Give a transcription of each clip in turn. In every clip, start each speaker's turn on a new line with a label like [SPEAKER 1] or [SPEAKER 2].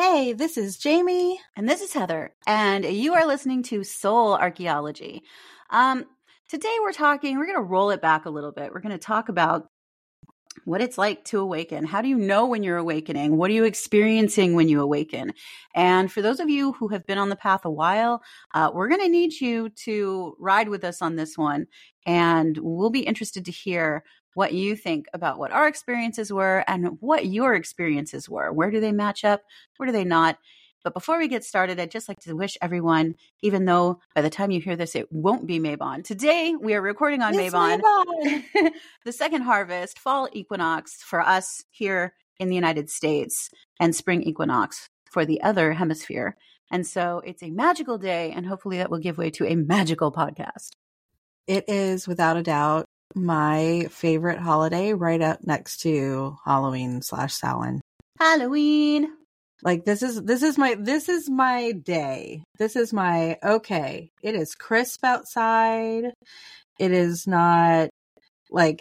[SPEAKER 1] Hey, this is Jamie.
[SPEAKER 2] And this is Heather. And you are listening to Soul Archaeology. Um, today we're talking, we're going to roll it back a little bit. We're going to talk about what it's like to awaken. How do you know when you're awakening? What are you experiencing when you awaken? And for those of you who have been on the path a while, uh, we're going to need you to ride with us on this one. And we'll be interested to hear what you think about what our experiences were and what your experiences were. Where do they match up? Where do they not? But before we get started, I'd just like to wish everyone, even though by the time you hear this, it won't be Mabon. Today, we are recording on
[SPEAKER 1] It's
[SPEAKER 2] Mabon. the second harvest, fall equinox for us here in the United States, and spring equinox for the other hemisphere. And so it's a magical day, and hopefully that will give way to a magical podcast.
[SPEAKER 1] It is without a doubt my favorite holiday, right up next to Halloween slash Samhain.
[SPEAKER 2] Halloween.
[SPEAKER 1] Like this is this is my this is my day. This is my okay. It is crisp outside. It is not like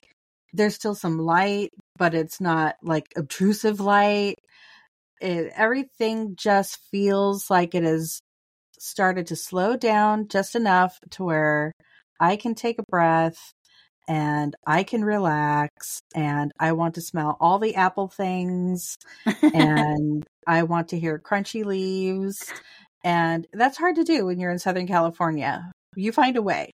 [SPEAKER 1] there's still some light, but it's not like obtrusive light. It everything just feels like it has started to slow down just enough to where I can take a breath and I can relax and I want to smell all the apple things and I want to hear crunchy leaves. And that's hard to do when you're in Southern California. You find a way.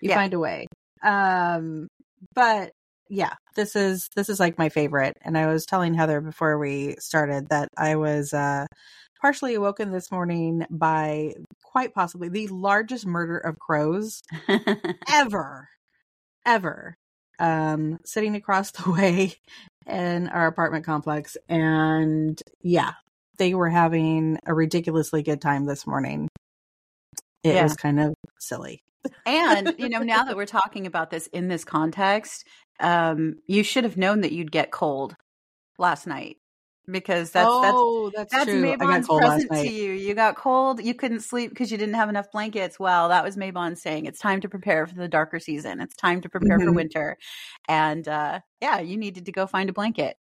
[SPEAKER 1] You
[SPEAKER 2] Yeah.
[SPEAKER 1] find a way. Um, but yeah, this is this is like my favorite. And I was telling Heather before we started that I was uh partially awoken this morning by quite possibly the largest murder of crows ever, ever. Um, sitting across the way in our apartment complex, and yeah, they were having a ridiculously good time this morning. It
[SPEAKER 2] Yeah.
[SPEAKER 1] was kind of silly.
[SPEAKER 2] and you know now that we're talking about this in this context um you should have known that you'd get cold last night because that's
[SPEAKER 1] oh,
[SPEAKER 2] that's
[SPEAKER 1] that's
[SPEAKER 2] that's
[SPEAKER 1] true. I got
[SPEAKER 2] Mabon's
[SPEAKER 1] cold last
[SPEAKER 2] present to you. You got cold. You couldn't sleep because you didn't have enough blankets. Well, that was Mabon saying it's time to prepare for the darker season. It's time to prepare for
[SPEAKER 1] Mhm.
[SPEAKER 2] winter. And uh, yeah, you needed to go find a blanket.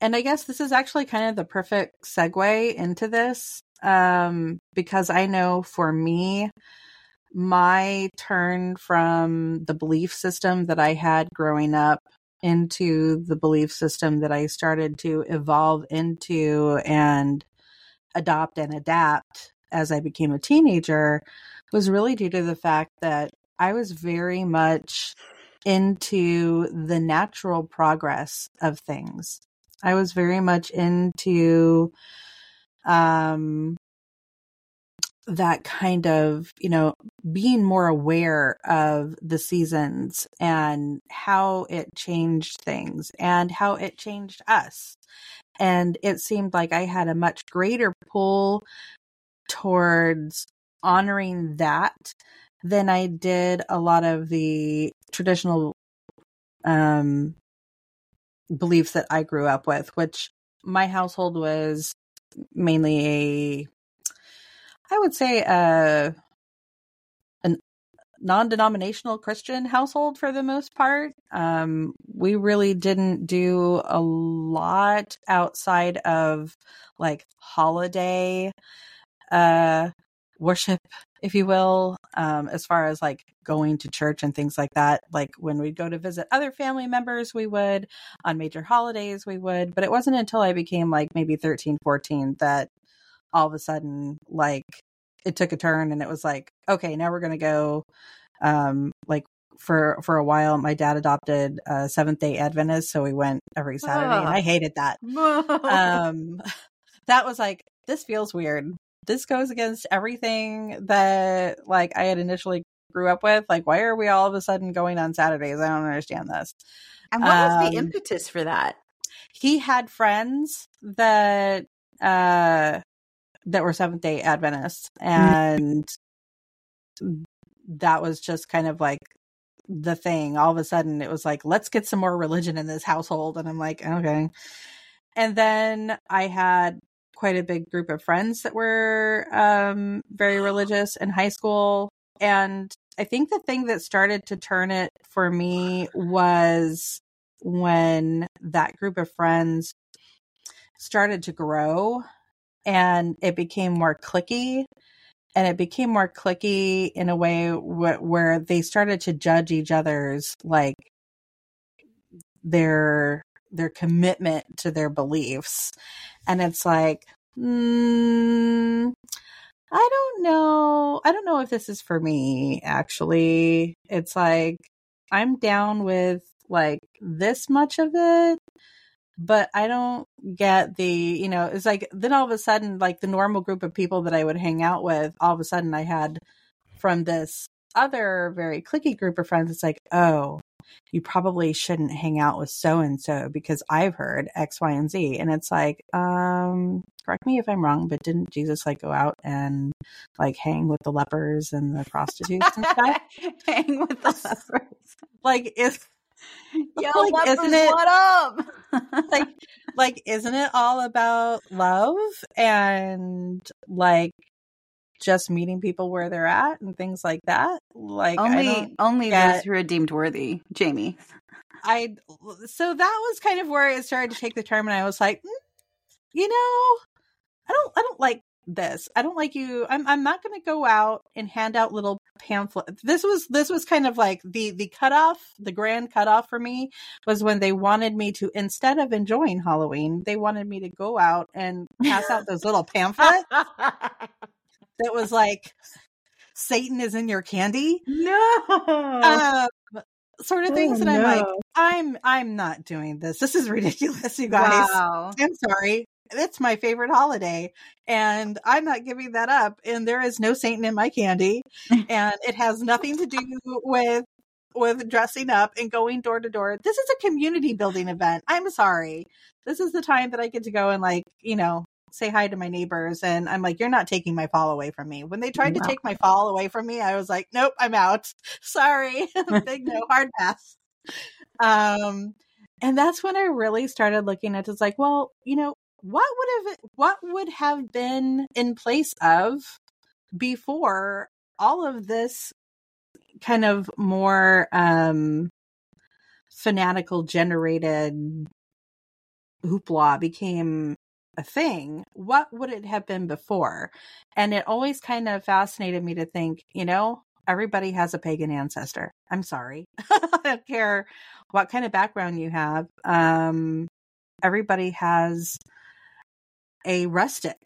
[SPEAKER 1] And I guess this is actually kind of the perfect segue into this um, because I know for me, my turn from the belief system that I had growing up into the belief system that I started to evolve into and adopt and adapt as I became a teenager was really due to the fact that I was very much into the natural progress of things. I was very much into um that kind of, you know, being more aware of the seasons and how it changed things and how it changed us. And it seemed like I had a much greater pull towards honoring that than I did a lot of the traditional um beliefs that I grew up with, which my household was mainly a I would say a an non-denominational Christian household for the most part. Um, we really didn't do a lot outside of like holiday uh worship, if you will, um, as far as like going to church and things like that. Like when we'd go to visit other family members, we would on major holidays, we would, but it wasn't until I became like maybe 13, 14 that all of a sudden, like it took a turn and it was like, okay, now we're going to go, um, like for, for a while, my dad adopted a seventh day Adventist. So we went every Saturday and
[SPEAKER 2] Ah.
[SPEAKER 1] I hated that um that was like this feels weird this goes against everything that like i had initially grew up with like why are we all of a sudden going on saturdays i don't understand this
[SPEAKER 2] and what was the
[SPEAKER 1] um,
[SPEAKER 2] impetus for that?
[SPEAKER 1] he had friends that uh that were seventh day adventists. And that was just kind of like the thing. All of a sudden it was like let's get some more religion in this household. And i'm like okay. And then i had quite a big group of friends that were um very religious in high school. And i think the thing that started to turn it for me was when that group of friends started to grow and it became more clicky and it became more clicky in a way wh- where they started to judge each other's like their their commitment to their beliefs. And it's like mm, i don't know i don't know if this is for me actually. It's like i'm down with like this much of it but I don't get the, you know, it's like then all of a sudden, like the normal group of people that I would hang out with, all of a sudden I had from this other very clicky group of friends, it's like, oh, you probably shouldn't hang out with so and so because I've heard X, Y, and Z. And it's like, um, correct me if I'm wrong, but didn't Jesus like go out and like hang with the lepers and the prostitutes and stuff?
[SPEAKER 2] hang with the lepers.
[SPEAKER 1] like, is
[SPEAKER 2] Yo, like, isn't it what up?
[SPEAKER 1] like, like, isn't it all about love and like just meeting people where they're at and things like that? Like,
[SPEAKER 2] only, only get, those who are deemed worthy, Jamie.
[SPEAKER 1] I so that was kind of where it started to take the turn, and I was like, mm, you know, I don't, I don't like this. I don't like you. I'm I'm not going to go out and hand out little pamphlets. This was this was kind of like the the cutoff, the grand cutoff for me was when they wanted me to instead of enjoying Halloween, they wanted me to go out and pass out those little pamphlets. that was like Satan is in your candy.
[SPEAKER 2] No.
[SPEAKER 1] Um, sort of things oh, and I'm like, I'm I'm not doing this. This is ridiculous, you guys. Wow. I'm sorry it's my favorite holiday and I'm not giving that up. And there is no Satan in my candy and it has nothing to do with with dressing up and going door to door. This is a community building event. I'm sorry. This is the time that I get to go and like, you know, say hi to my neighbors and I'm like, you're not taking my fall away from me. When they tried wow. to take my fall away from me, I was like, nope, I'm out. Sorry. Big no, hard pass. Um and that's when I really started looking at it's like, well, you know, what would have what would have been in place of before all of this kind of more um fanatical generated hoopla became a thing what would it have been before? And it always kind of fascinated me to think you know everybody has a pagan ancestor. I'm sorry. I don't care what kind of background you have um everybody has a rustic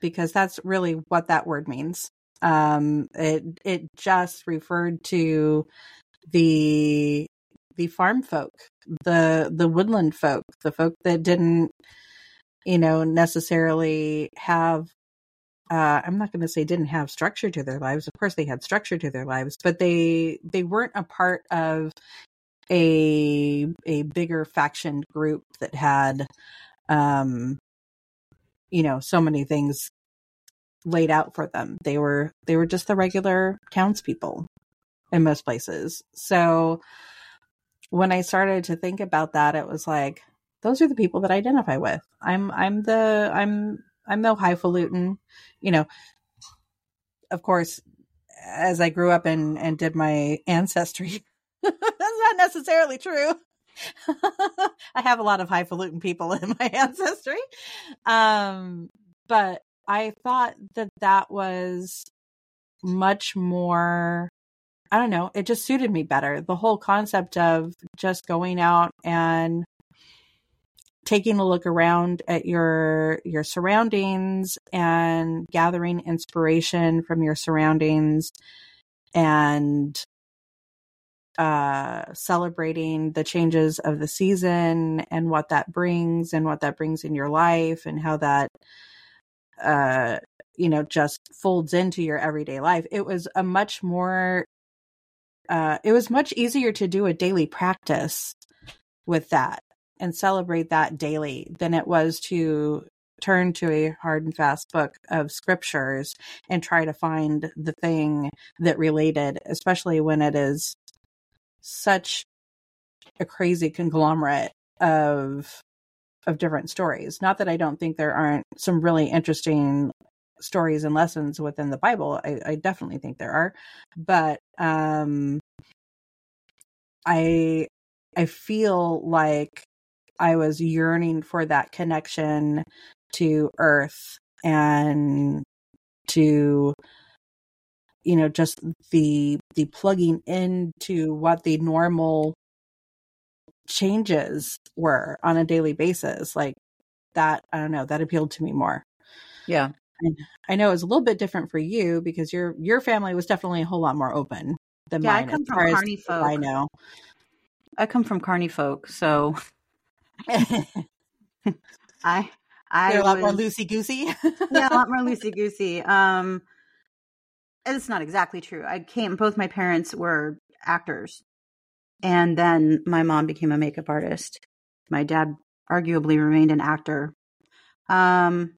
[SPEAKER 1] because that's really what that word means. Um, it it just referred to the the farm folk, the the woodland folk, the folk that didn't, you know, necessarily have. Uh, I'm not going to say didn't have structure to their lives. Of course, they had structure to their lives, but they they weren't a part of a a bigger faction group that had um you know so many things laid out for them. They were they were just the regular townspeople in most places. So when I started to think about that, it was like those are the people that I identify with. I'm I'm the I'm I'm no highfalutin, you know. Of course, as I grew up and and did my ancestry, that's not necessarily true. I have a lot of highfalutin people in my ancestry. Um, but I thought that that was much more, I don't know, it just suited me better. The whole concept of just going out and taking a look around at your your surroundings and gathering inspiration from your surroundings and uh, celebrating the changes of the season and what that brings and what that brings in your life and how that uh, you know just folds into your everyday life. It was a much more uh, it was much easier to do a daily practice with that and celebrate that daily than it was to turn to a hard and fast book of scriptures and try to find the thing that related especially when it is such a crazy conglomerate of of different stories. Not that I don't think there aren't some really interesting stories and lessons within the Bible. I, I definitely think there are, but um, I I feel like I was yearning for that connection to Earth and to you know just the the plugging into what the normal changes were on a daily basis like that i don't know that appealed to me more
[SPEAKER 2] yeah
[SPEAKER 1] and i know it was a little bit different for you because your your family was definitely a whole lot more open than
[SPEAKER 2] yeah,
[SPEAKER 1] mine
[SPEAKER 2] I come from Carney folk.
[SPEAKER 1] i know
[SPEAKER 2] I come from Carney folk, so I I
[SPEAKER 1] They're a lot more loosey goosey.
[SPEAKER 2] yeah, a lot more loosey goosey. Um, it's not exactly true. I came. Both my parents were actors, and then my mom became a makeup artist. My dad arguably remained an actor. Um,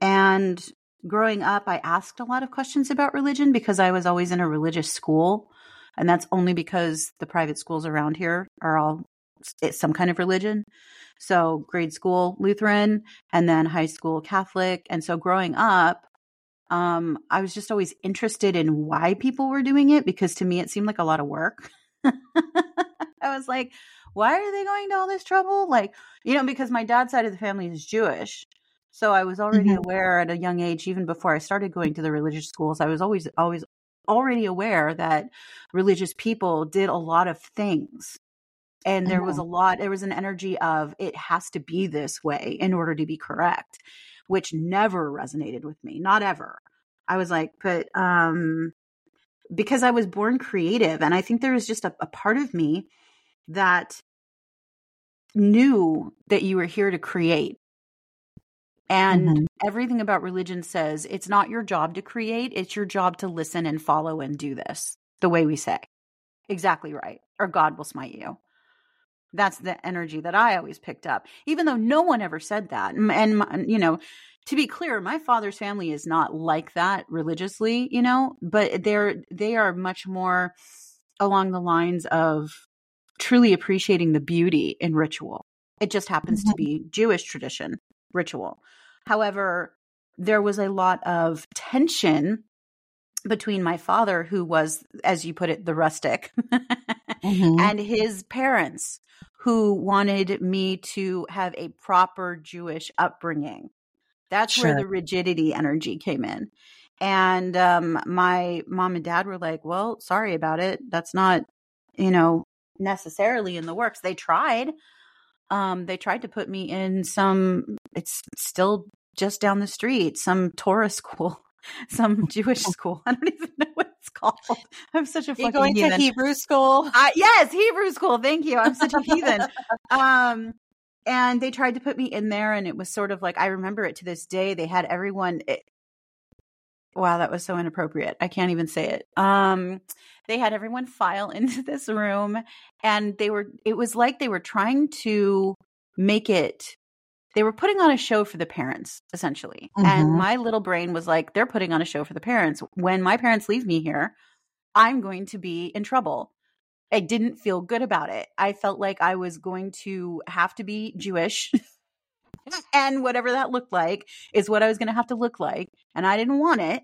[SPEAKER 2] and growing up, I asked a lot of questions about religion because I was always in a religious school, and that's only because the private schools around here are all some kind of religion. So grade school Lutheran and then high school Catholic. And so growing up, um, I was just always interested in why people were doing it because to me it seemed like a lot of work. I was like, why are they going to all this trouble? Like, you know, because my dad's side of the family is Jewish. So I was already
[SPEAKER 1] Mhm.
[SPEAKER 2] aware at a young age, even before I started going to the religious schools, I was always, always already aware that religious people did a lot of things and there was a lot there was an energy of it has to be this way in order to be correct which never resonated with me not ever. I was like but um because i was born creative and i think there was just a, a part of me that knew that you were here to create. And
[SPEAKER 1] Mhm.
[SPEAKER 2] everything about religion says it's not your job to create it's your job to listen and follow and do this the way we say. Exactly right or god will smite you that's the energy that I always picked up, even though no one ever said that. And, you know, to be clear, my father's family is not like that religiously, you know, but they're they are much more along the lines of truly appreciating the beauty in ritual. It just happens to mm-hmm. be Jewish tradition ritual. However, there was a lot of tension between my father, who was, as you put it, the rustic,
[SPEAKER 1] Mhm.
[SPEAKER 2] and his parents who wanted me to have a proper Jewish upbringing. That's where the rigidity energy came in. And um, my mom and dad were like, well, sorry about it. That's not, you know, necessarily in the works. They tried. Um, they tried to put me in some, it's still just down the street, some Torah school, some Jewish school. I don't even know what it's called. I'm such a
[SPEAKER 1] You're
[SPEAKER 2] fucking
[SPEAKER 1] going to. Hebrew school.
[SPEAKER 2] Uh, yes, Hebrew school. Thank you. I'm such a heathen. Um, and they tried to put me in there, and it was sort of like I remember it to this day. They had everyone. It, wow, that was so inappropriate. I can't even say it. Um, they had everyone file into this room, and they were. It was like they were trying to make it. They were putting on a show for the parents, essentially. And
[SPEAKER 1] Mhm.
[SPEAKER 2] my little brain was like, they're putting on a show for the parents. When my parents leave me here, I'm going to be in trouble. I didn't feel good about it. I felt like I was going to have to be Jewish. and whatever that looked like is what I was going to have to look like. And I didn't want it.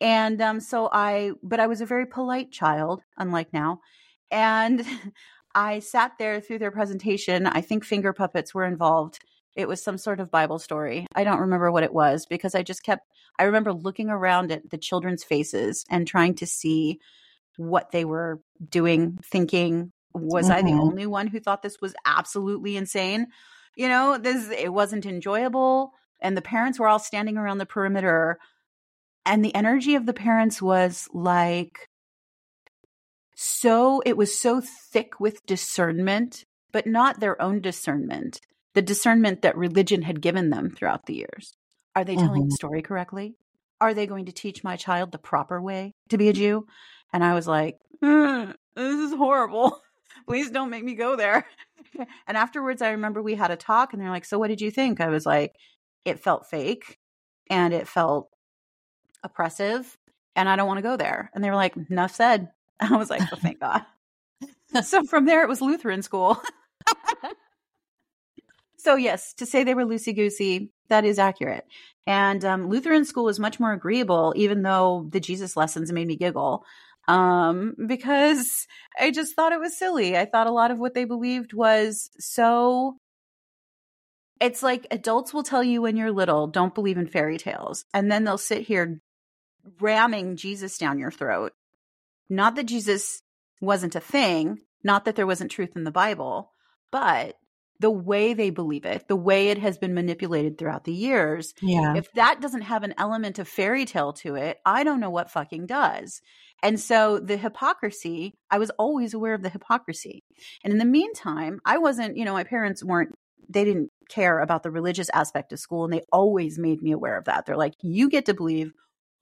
[SPEAKER 2] And um, so I, but I was a very polite child, unlike now. And I sat there through their presentation. I think finger puppets were involved. It was some sort of Bible story. I don't remember what it was because I just kept, I remember looking around at the children's faces and trying to see what they were doing, thinking, was I the
[SPEAKER 1] Mhm.
[SPEAKER 2] only one who thought this was absolutely insane? You know, this it wasn't enjoyable and the parents were all standing around the perimeter and the energy of the parents was like so it was so thick with discernment, but not their own discernment, the discernment that religion had given them throughout the years. Are they telling
[SPEAKER 1] Mhm.
[SPEAKER 2] the story correctly? Are they going to teach my child the proper way to be a Jew? And I was like, "Mm, this is horrible. Please don't make me go there. And afterwards, I remember we had a talk and they're like, So what did you think? I was like, It felt fake and it felt oppressive and I don't want to go there. And they were like, Enough said. I was like, Oh, thank God. so from there, it was Lutheran school. So, yes, to say they were loosey goosey, that is accurate. And um, Lutheran school was much more agreeable, even though the Jesus lessons made me giggle um, because I just thought it was silly. I thought a lot of what they believed was so it's like adults will tell you when you're little, don't believe in fairy tales. And then they'll sit here ramming Jesus down your throat. Not that Jesus wasn't a thing, not that there wasn't truth in the Bible, but the way they believe it, the way it has been manipulated throughout the years.
[SPEAKER 1] Yeah.
[SPEAKER 2] If that doesn't have an element of fairy tale to it, I don't know what fucking does. And so the hypocrisy, I was always aware of the hypocrisy. And in the meantime, I wasn't, you know, my parents weren't, they didn't care about the religious aspect of school and they always made me aware of that. They're like, you get to believe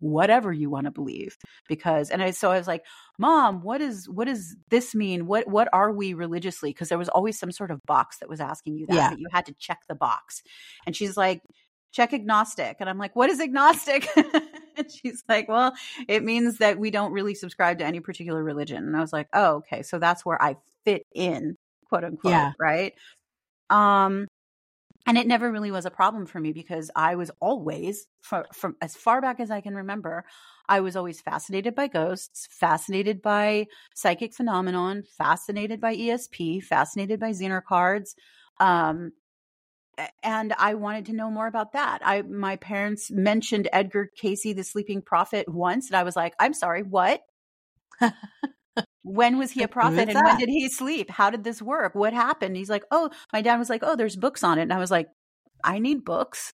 [SPEAKER 2] whatever you want to believe because and I so I was like mom what is what does this mean? What what are we religiously? Because there was always some sort of box that was asking you that
[SPEAKER 1] Yeah.
[SPEAKER 2] but you had to check the box. And she's like check agnostic. And I'm like what is agnostic? And she's like well it means that we don't really subscribe to any particular religion. And I was like oh okay so that's where I fit in quote unquote
[SPEAKER 1] Yeah.
[SPEAKER 2] right? Um and it never really was a problem for me because I was always from, from as far back as I can remember, I was always fascinated by ghosts, fascinated by psychic phenomenon, fascinated by ESP, fascinated by Zener cards. Um, and I wanted to know more about that. I my parents mentioned Edgar Cayce, the sleeping prophet, once, and I was like, "I'm sorry, what? when was he a prophet,
[SPEAKER 1] is
[SPEAKER 2] and when did he sleep? How did this work? What happened?" He's like, "Oh, my dad was like, oh, there's books on it," and I was like, "I need books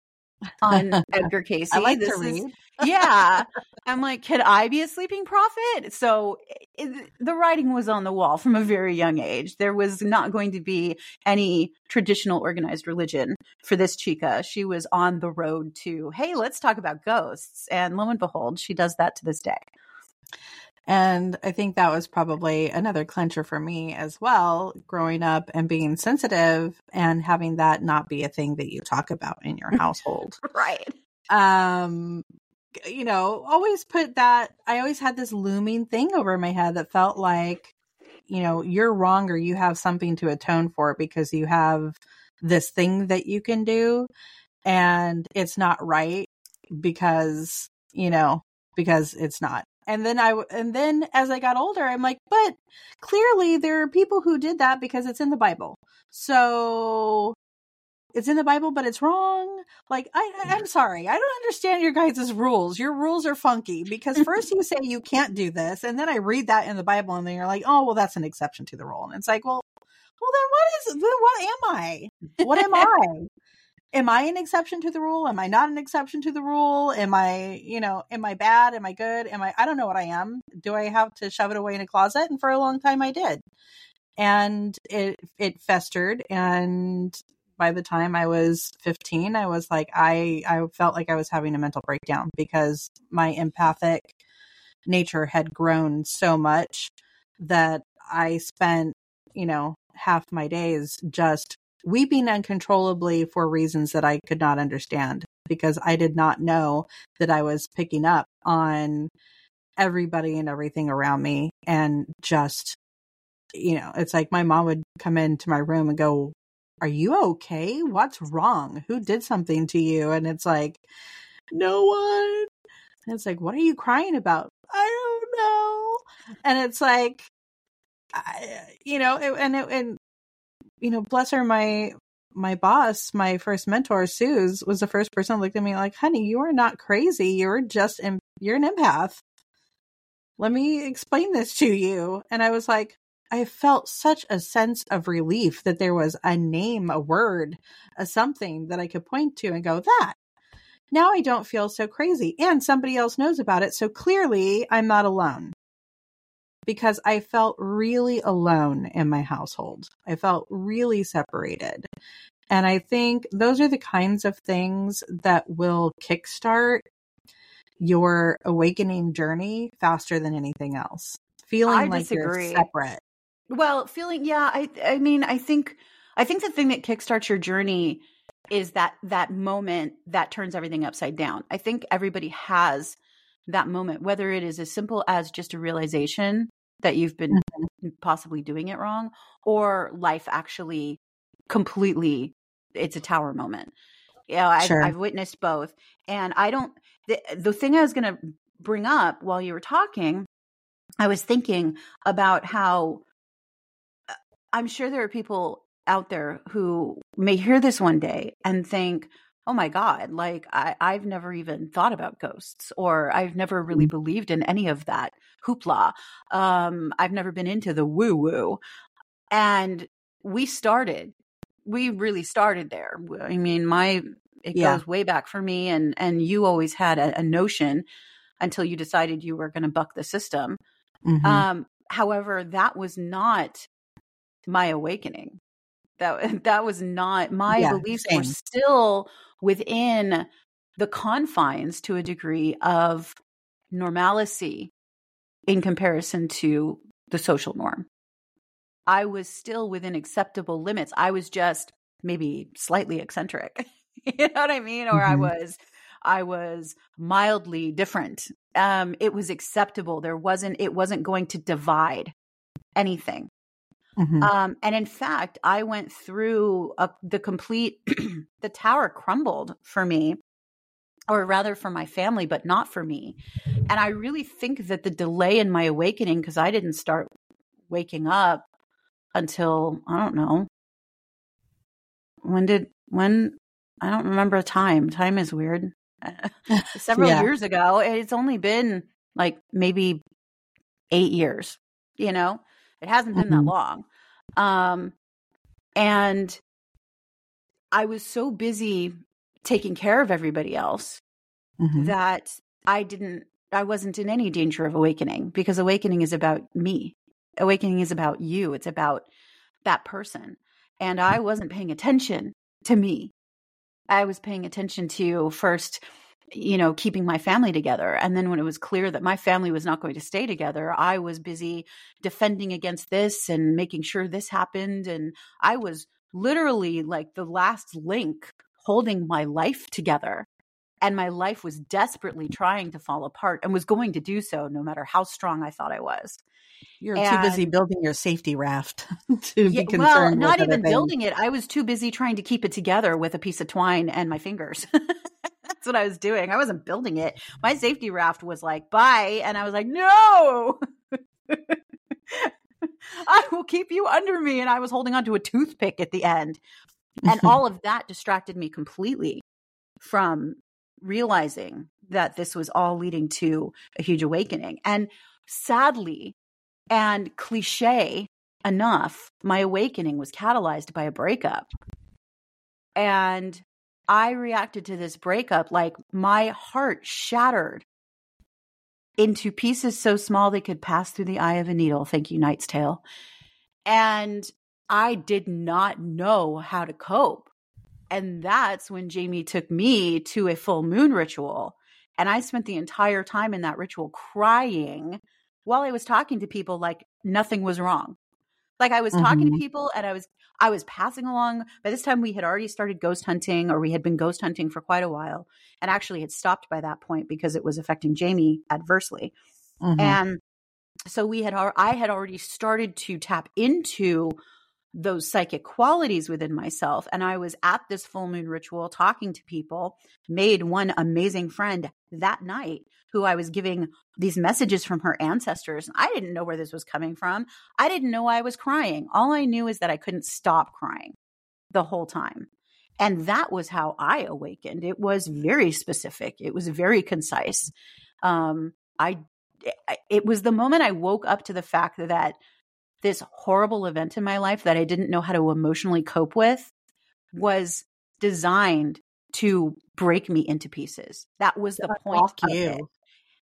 [SPEAKER 2] on Edgar Cayce.
[SPEAKER 1] I like
[SPEAKER 2] This
[SPEAKER 1] to
[SPEAKER 2] is-
[SPEAKER 1] read.
[SPEAKER 2] yeah. I'm like, could I be a sleeping prophet? So it, the writing was on the wall from a very young age. There was not going to be any traditional organized religion for this chica. She was on the road to, hey, let's talk about ghosts. And lo and behold, she does that to this day.
[SPEAKER 1] And I think that was probably another clincher for me as well, growing up and being sensitive and having that not be a thing that you talk about in your household.
[SPEAKER 2] Right.
[SPEAKER 1] um you know, always put that I always had this looming thing over my head that felt like you know, you're wrong or you have something to atone for because you have this thing that you can do and it's not right because, you know, because it's not. And then i and then as I got older, I'm like, but clearly there are people who did that because it's in the Bible. So it's in the Bible, but it's wrong. Like, I, I'm sorry. I don't understand your guys' rules. Your rules are funky because first you say you can't do this. And then I read that in the Bible and then you're like, oh, well, that's an exception to the rule. And it's like, well, well, then what is, then what am I? What am I? Am I an exception to the rule? Am I not an exception to the rule? Am I, you know, am I bad? Am I good? Am I, I don't know what I am. Do I have to shove it away in a closet? And for a long time I did. And it, it festered. And by the time I was 15, I was like, I, I felt like I was having a mental breakdown because my empathic nature had grown so much that I spent, you know, half my days just weeping uncontrollably for reasons that I could not understand because I did not know that I was picking up on everybody and everything around me and just you know it's like my mom would come into my room and go are you okay? What's wrong? Who did something to you? And it's like no one. And it's like what are you crying about? I don't know. And it's like I, you know it, and it, and you know bless her my my boss my first mentor Suze was the first person looked at me like honey you are not crazy. You're just in, you're an empath. Let me explain this to you. And i was like i felt such a sense of relief that there was a name a word a something that i could point to and go that. Now i don't feel so crazy. And somebody else knows about it so clearly i'm not alone because I felt really alone in my household. I felt really separated. And I think those are the kinds of things that will kickstart your awakening journey faster than anything else. Feeling
[SPEAKER 2] I
[SPEAKER 1] like
[SPEAKER 2] disagree.
[SPEAKER 1] you're separate.
[SPEAKER 2] Well, feeling yeah, I I mean, I think I think the thing that kickstarts your journey is that that moment that turns everything upside down. I think everybody has that moment, whether it is as simple as just a realization that you've been possibly doing it wrong, or life actually completely it's a tower moment. Know, I've,
[SPEAKER 1] Sure.
[SPEAKER 2] I've witnessed both, and I don't. The, the thing I was going to bring up while you were talking, I was thinking about how uh, I'm sure there are people out there who may hear this one day and think, oh my God, like I, I've never even thought about ghosts or I've never really
[SPEAKER 1] Mhm.
[SPEAKER 2] believed in any of that hoopla. Um, I've never been into the woo woo. And we started, we really started there. I mean, my, it
[SPEAKER 1] Yeah.
[SPEAKER 2] goes way back for me and, and you always had a, a notion until you decided you were going to buck the system.
[SPEAKER 1] Mhm.
[SPEAKER 2] Um, however, that was not my awakening. That that was not my
[SPEAKER 1] Yeah,
[SPEAKER 2] beliefs were still within the confines to a degree of normalcy in comparison to the social norm. I was still within acceptable limits. I was just maybe slightly eccentric. you know what I mean? Or I
[SPEAKER 1] Mhm.
[SPEAKER 2] was I was mildly different. Um it was acceptable. There wasn't it wasn't going to divide anything.
[SPEAKER 1] Mhm.
[SPEAKER 2] Um, and in fact, I went through a, the complete, the tower crumbled for me, or rather for my family, but not for me. And I really think that the delay in my awakening, because I didn't start waking up until, I don't know, when did, when, I don't remember a time. Time is weird. Several
[SPEAKER 1] Yeah.
[SPEAKER 2] years ago. It's only been like maybe eight years, you know? It hasn't been that
[SPEAKER 1] Mhm.
[SPEAKER 2] long. Um, and I was so busy taking care of everybody else
[SPEAKER 1] Mhm.
[SPEAKER 2] that I didn't, I wasn't in any danger of awakening because awakening is about me. Awakening is about you. It's about that person. And I wasn't paying attention to me. I was paying attention to first, you know, keeping my family together. And then when it was clear that my family was not going to stay together, I was busy defending against this and making sure this happened. And I was literally like the last link holding my life together. And my life was desperately trying to fall apart and was going to do so no matter how strong I thought I was.
[SPEAKER 1] You're too busy building your safety raft to
[SPEAKER 2] Yeah,
[SPEAKER 1] be concerned.
[SPEAKER 2] well, not even
[SPEAKER 1] things.
[SPEAKER 2] building it. I was too busy trying to keep it together with a piece of twine and my fingers. That's what I was doing. I wasn't building it. My safety raft was like, bye. And I was like, no, I will keep you under me. And I was holding onto a toothpick at the end. And all of that distracted me completely from realizing that this was all leading to a huge awakening. And sadly, and cliche enough, my awakening was catalyzed by a breakup. And I reacted to this breakup like my heart shattered into pieces so small they could pass through the eye of a needle. Thank you, Knight's Tale. And I did not know how to cope. And that's when Jamie took me to a full moon ritual. And I spent the entire time in that ritual crying while I was talking to people like nothing was wrong. Like I was talking to
[SPEAKER 1] Mhm.
[SPEAKER 2] people and I was I was passing along. By this time we had already started ghost hunting or we had been ghost hunting for quite a while and actually had stopped by that point because it was affecting Jamie adversely.
[SPEAKER 1] Mhm.
[SPEAKER 2] And so we had I had already started to tap into those psychic qualities within myself and I was at this full moon ritual talking to people, made one amazing friend that night who I was giving these messages from her ancestors. I didn't know where this was coming from. I didn't know why I was crying. All I knew is that I couldn't stop crying the whole time. And that was how I awakened. It was very specific. It was very concise. Um, I, it was the moment I woke up to the fact that this horrible event in my life that I didn't know how to emotionally cope with was designed to break me into pieces. That was the point
[SPEAKER 1] unlock
[SPEAKER 2] of
[SPEAKER 1] you.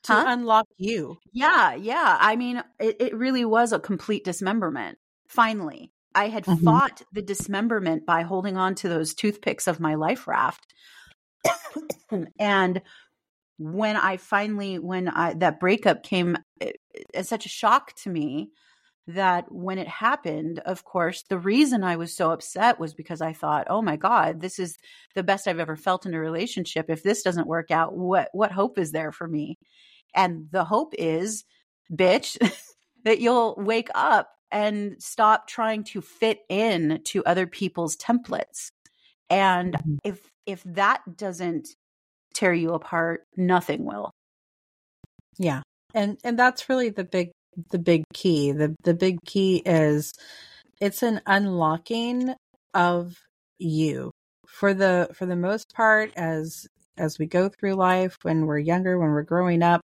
[SPEAKER 1] To
[SPEAKER 2] Huh?
[SPEAKER 1] unlock you.
[SPEAKER 2] Yeah, yeah. I mean, it, it really was a complete dismemberment. Finally, I had
[SPEAKER 1] Mhm.
[SPEAKER 2] fought the dismemberment by holding on to those toothpicks of my life raft. and when I finally, when I, that breakup came as such a shock to me that when it happened, of course, the reason I was so upset was because I thought, oh my God, this is the best I've ever felt in a relationship. If this doesn't work out, what, what hope is there for me? And the hope is, bitch, that you'll wake up and stop trying to fit in to other people's templates. And
[SPEAKER 1] Mhm.
[SPEAKER 2] if if that doesn't tear you apart, nothing will.
[SPEAKER 1] Yeah. And and that's really the big the big key. The the big key is it's an unlocking of you for the for the most part as as we go through life when we're younger when we're growing up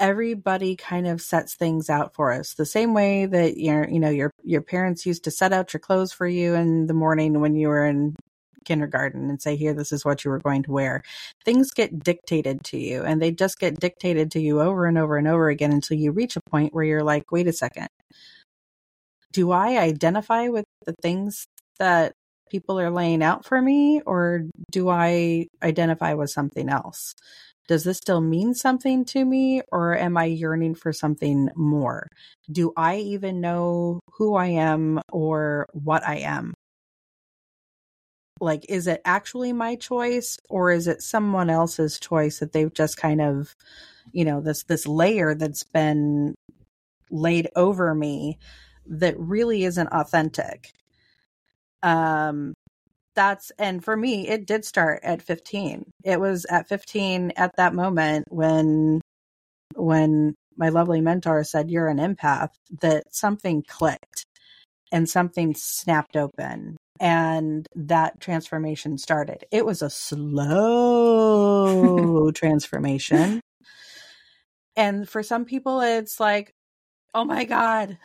[SPEAKER 1] everybody kind of sets things out for us the same way that your you know your your parents used to set out your clothes for you in the morning when you were in kindergarten and say here this is what you were going to wear. Things get dictated to you and they just get dictated to you over and over and over again until you reach a point where you're like wait a second. Do i identify with the things that people are laying out for me or do i identify with something else does this still mean something to me or am I yearning for something more? Do I even know who I am or what I am? Like, is it actually my choice or is it someone else's choice that they've just kind of, you know, this, this layer that's been laid over me that really isn't authentic? Um, that's and for me it did start at 15 it was at 15 at that moment when when my lovely mentor said you're an empath that something clicked and something snapped open and that transformation started. It was a slow transformation. And for some people it's like oh my god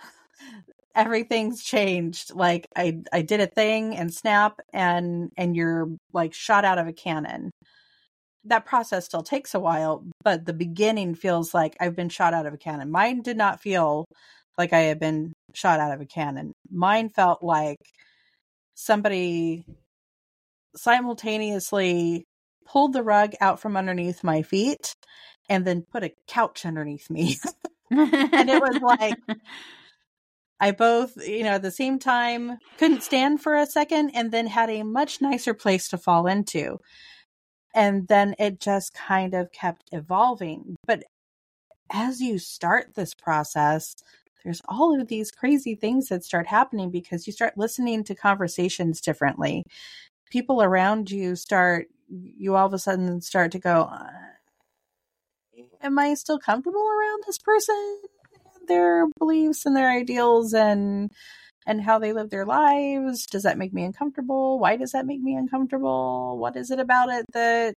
[SPEAKER 1] everything's changed. Like i i did a thing and snap and and you're like shot out of a cannon. That process still takes a while but the beginning feels like i've been shot out of a cannon. Mine did not feel like i had been shot out of a cannon. Mine felt like somebody simultaneously pulled the rug out from underneath my feet and then put a couch underneath me. And it was like I both, you know, at the same time couldn't stand for a second and then had a much nicer place to fall into. And then it just kind of kept evolving. But as you start this process, there's all of these crazy things that start happening because you start listening to conversations differently. People around you start, you all of a sudden start to go, uh, Am I still comfortable around this person? Their beliefs and their ideals and and how they live their lives. Does that make me uncomfortable? Why does that make me uncomfortable? What is it about it that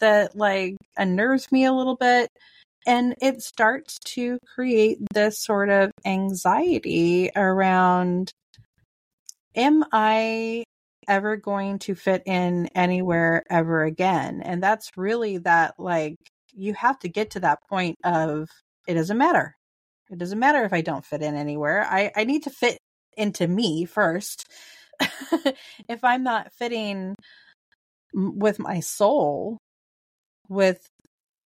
[SPEAKER 1] that like unnerves me a little bit? And it starts to create this sort of anxiety around am i ever going to fit in anywhere ever again? And that's really that like you have to get to that point of it doesn't matter it doesn't matter if I don't fit in anywhere. I, I need to fit into me first. if I'm not fitting with my soul, with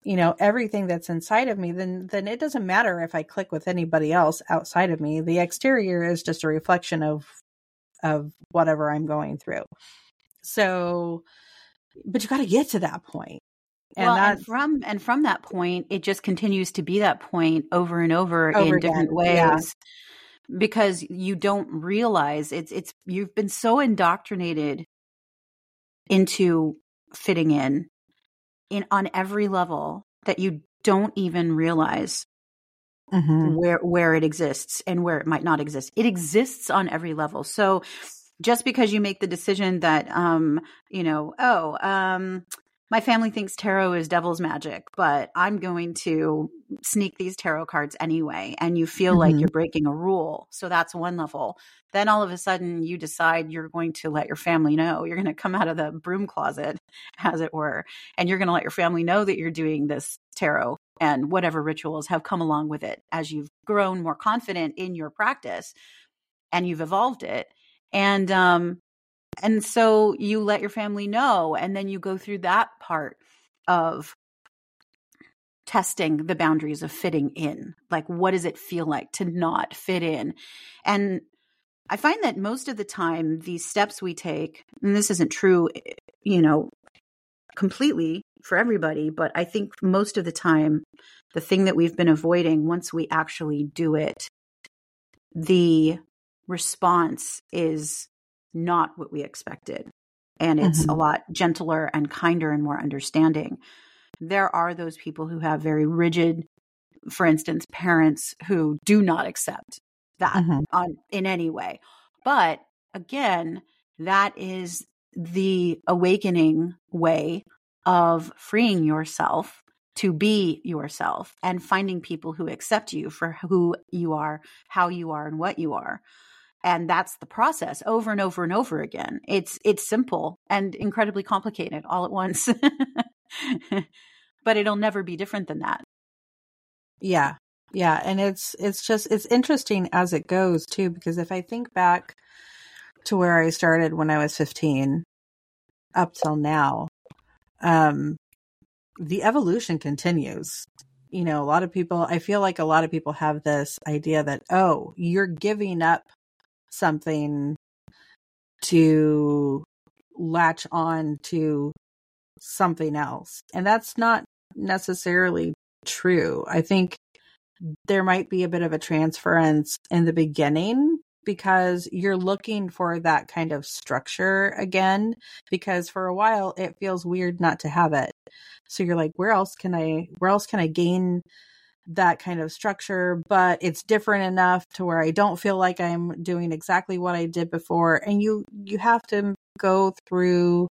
[SPEAKER 1] you know everything that's inside of me then then it doesn't matter if i click with anybody else outside of me the exterior is just a reflection of of whatever i'm going through so but you got to get to that point
[SPEAKER 2] and well, and from and from that point, it just continues to be that point over and over, over in again. different ways. Yeah. Because you don't realize it's it's you've been so indoctrinated into fitting in in on every level that you don't even realize mm-hmm. where where it exists and where it might not exist. It exists on every level. So just because you make the decision that um you know oh um my family thinks tarot is devil's magic, but I'm going to sneak these tarot cards anyway. And you feel mm-hmm. like you're breaking a rule. So that's one level. Then all of a sudden you decide you're going to let your family know. You're going to come out of the broom closet, as it were, and you're going to let your family know that you're doing this tarot and whatever rituals have come along with it as you've grown more confident in your practice and you've evolved it. And um, and so you let your family know, and then you go through that part of testing the boundaries of fitting in. Like, what does it feel like to not fit in? And I find that most of the time, these steps we take, and this isn't true, eh, you know, completely for everybody, but I think most of the time, the thing that we've been avoiding once we actually do it, the response is not what we expected. And it's mm-hmm. a lot gentler and kinder and more understanding. There are those people who have very rigid, for instance, parents who do not accept that mm-hmm. on, in any way. But again, that is the awakening way of freeing yourself to be yourself and finding people who accept you for who you are, how you are, and what you are. And that's the process over and over and over again. It's it's simple and incredibly complicated all at once. but it'll never be different than that.
[SPEAKER 1] Yeah. Yeah, and it's it's just it's interesting as it goes too because if I think back to where I started when I was 15 up till now um the evolution continues. You know, a lot of people I feel like a lot of people have this idea that oh, you're giving up something to latch on to something else. And that's not necessarily true. I think there might be a bit of a transference in the beginning because you're looking for that kind of structure again because for a while it feels weird not to have it. So you're like where else can I where else can I gain that kind of structure but it's different enough to where I don't feel like I'm doing exactly what I did before and you you have to go through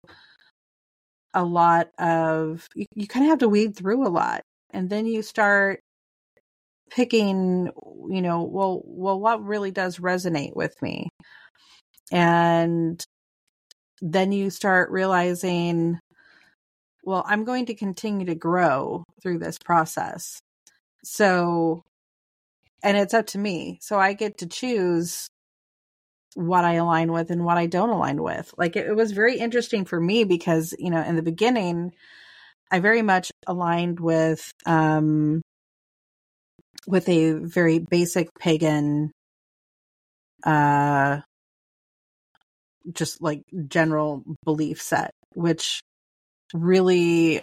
[SPEAKER 1] a lot of you, you kind of have to weed through a lot and then you start picking you know well well what really does resonate with me? And then you start realizing well i'm going to continue to grow through this process so and it's up to me so i get to choose what I align with and what I don't align with. Like it, it, was very interesting for me because, you know, in the beginning, I very much aligned with um with a very basic pagan uh just like general belief set, which really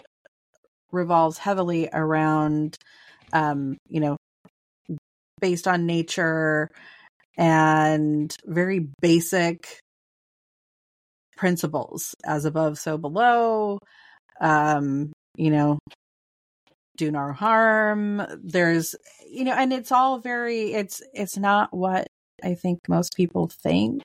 [SPEAKER 1] revolves heavily around um, you know, based on nature, and very basic principles as above so below um you know do no harm. There's you know and it's all very it's it's not what i think most people think.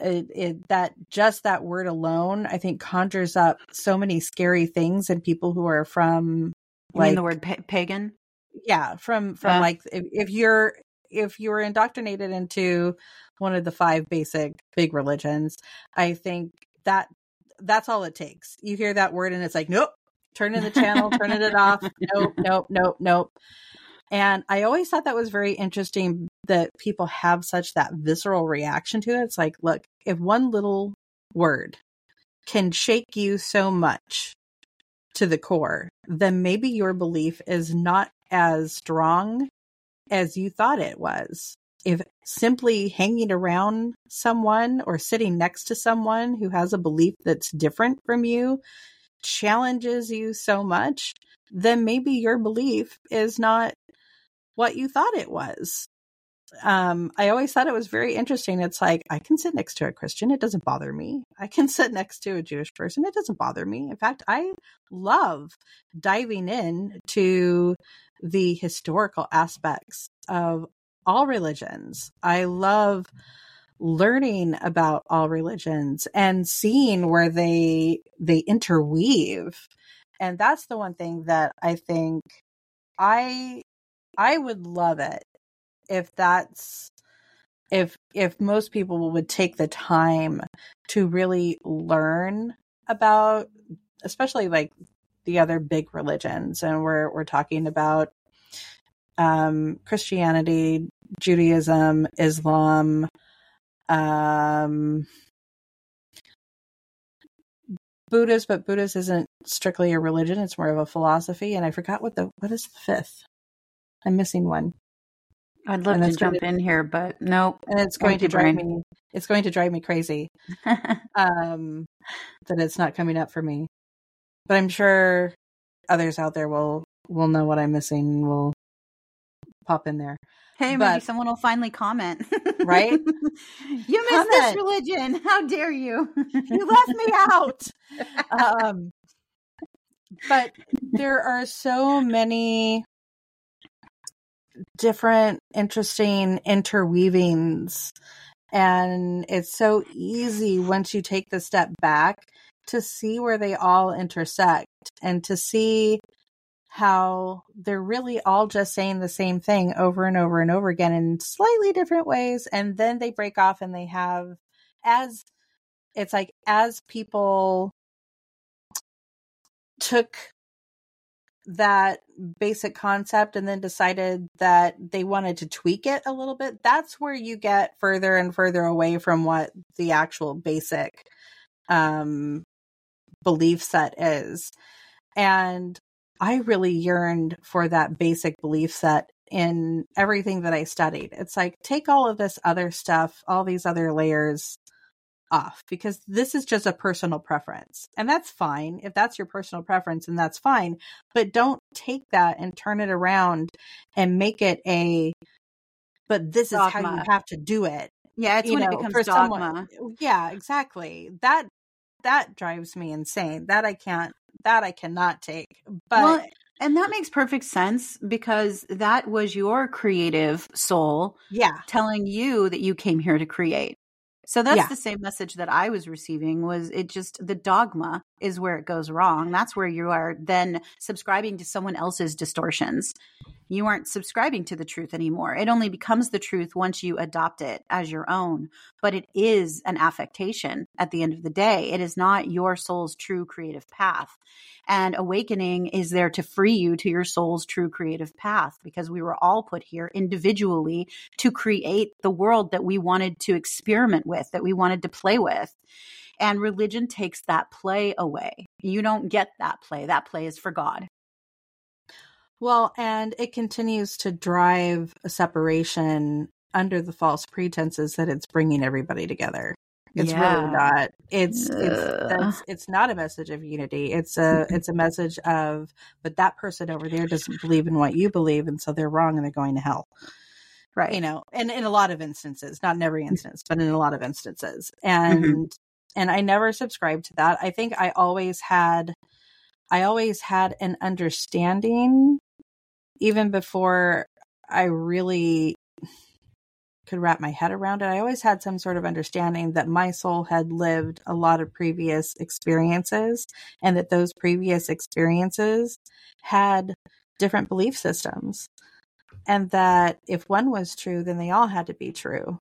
[SPEAKER 1] It, it that just that word alone i think conjures up so many scary things in people who are from
[SPEAKER 2] you like the word pa- pagan
[SPEAKER 1] yeah from from uh. like if, if you're if you were indoctrinated into one of the five basic big religions, I think that that's all it takes. You hear that word and it's like, nope, turn turning the channel, turning it off. Nope, nope, nope, nope. And I always thought that was very interesting that people have such that visceral reaction to it. It's like, look, if one little word can shake you so much to the core, then maybe your belief is not as strong as you thought it was. If simply hanging around someone or sitting next to someone who has a belief that's different from you challenges you so much, then maybe your belief is not what you thought it was. Um, I always thought it was very interesting. It's like I can sit next to a Christian, it doesn't bother me. I can sit next to a Jewish person, it doesn't bother me. In fact, I love diving in to the historical aspects of all religions. I love learning about all religions and seeing where they they interweave. And that's the one thing that I think I I would love it if that's if if most people would take the time to really learn about especially like the other big religions, and we're we're talking about um, Christianity, Judaism, Islam, um, Buddhist, but Buddhist isn't strictly a religion; it's more of a philosophy. And I forgot what the what is the fifth. I'm missing one.
[SPEAKER 2] I'd love to jump to, in here, but nope.
[SPEAKER 1] And it's going to drive brain. me. It's going to drive me crazy. um, that it's not coming up for me but I'm sure others out there will will know what I'm missing and will pop in there.
[SPEAKER 2] Hey, but, maybe someone will finally comment.
[SPEAKER 1] right?
[SPEAKER 2] you missed this religion. How dare you?
[SPEAKER 1] you left me out. Um, but there are so many different interesting interweavings And it's so easy once you take the step back to see where they all intersect and to see how they're really all just saying the same thing over and over and over again in slightly different ways. And then they break off and they have, as it's like, as people took that basic concept and then decided that they wanted to tweak it a little bit, that's where you get further and further away from what the actual basic um, belief set is. And I really yearned for that basic belief set in everything that I studied. It's like, take all of this other stuff, all these other layers off because this is just a personal preference. And that's fine. If that's your personal preference, and that's fine. But don't take that and turn it around and make it a, but this dogma. is how you have to do it.
[SPEAKER 2] Yeah, it's you when know, it becomes dogma.
[SPEAKER 1] Someone, yeah, exactly. That that drives me insane. That I can't that I cannot take. But well,
[SPEAKER 2] and that makes perfect sense because that was your creative soul
[SPEAKER 1] yeah
[SPEAKER 2] telling you that you came here to create. So that's yeah. the same message that I was receiving was it just the dogma is where it goes wrong. That's where you are then subscribing to someone else's distortions. You aren't subscribing to the truth anymore. It only becomes the truth once you adopt it as your own. But it is an affectation at the end of the day. It is not your soul's true creative path. And awakening is there to free you to your soul's true creative path because we were all put here individually to create the world that we wanted to experiment with, that we wanted to play with. And religion takes that play away. You don't get that play. That play is for God.
[SPEAKER 1] Well, and it continues to drive a separation under the false pretenses that it's bringing everybody together. It's yeah. really not. It's it's that's, it's not a message of unity. It's a it's a message of but that person over there doesn't believe in what you believe, and so they're wrong and they're going to hell. Right. You know, and in a lot of instances, not in every instance, but in a lot of instances. And mm-hmm. And I never subscribed to that. I think I always had I always had an understanding even before I really could wrap my head around it. I always had some sort of understanding that my soul had lived a lot of previous experiences and that those previous experiences had different belief systems. And that if one was true, then they all had to be true.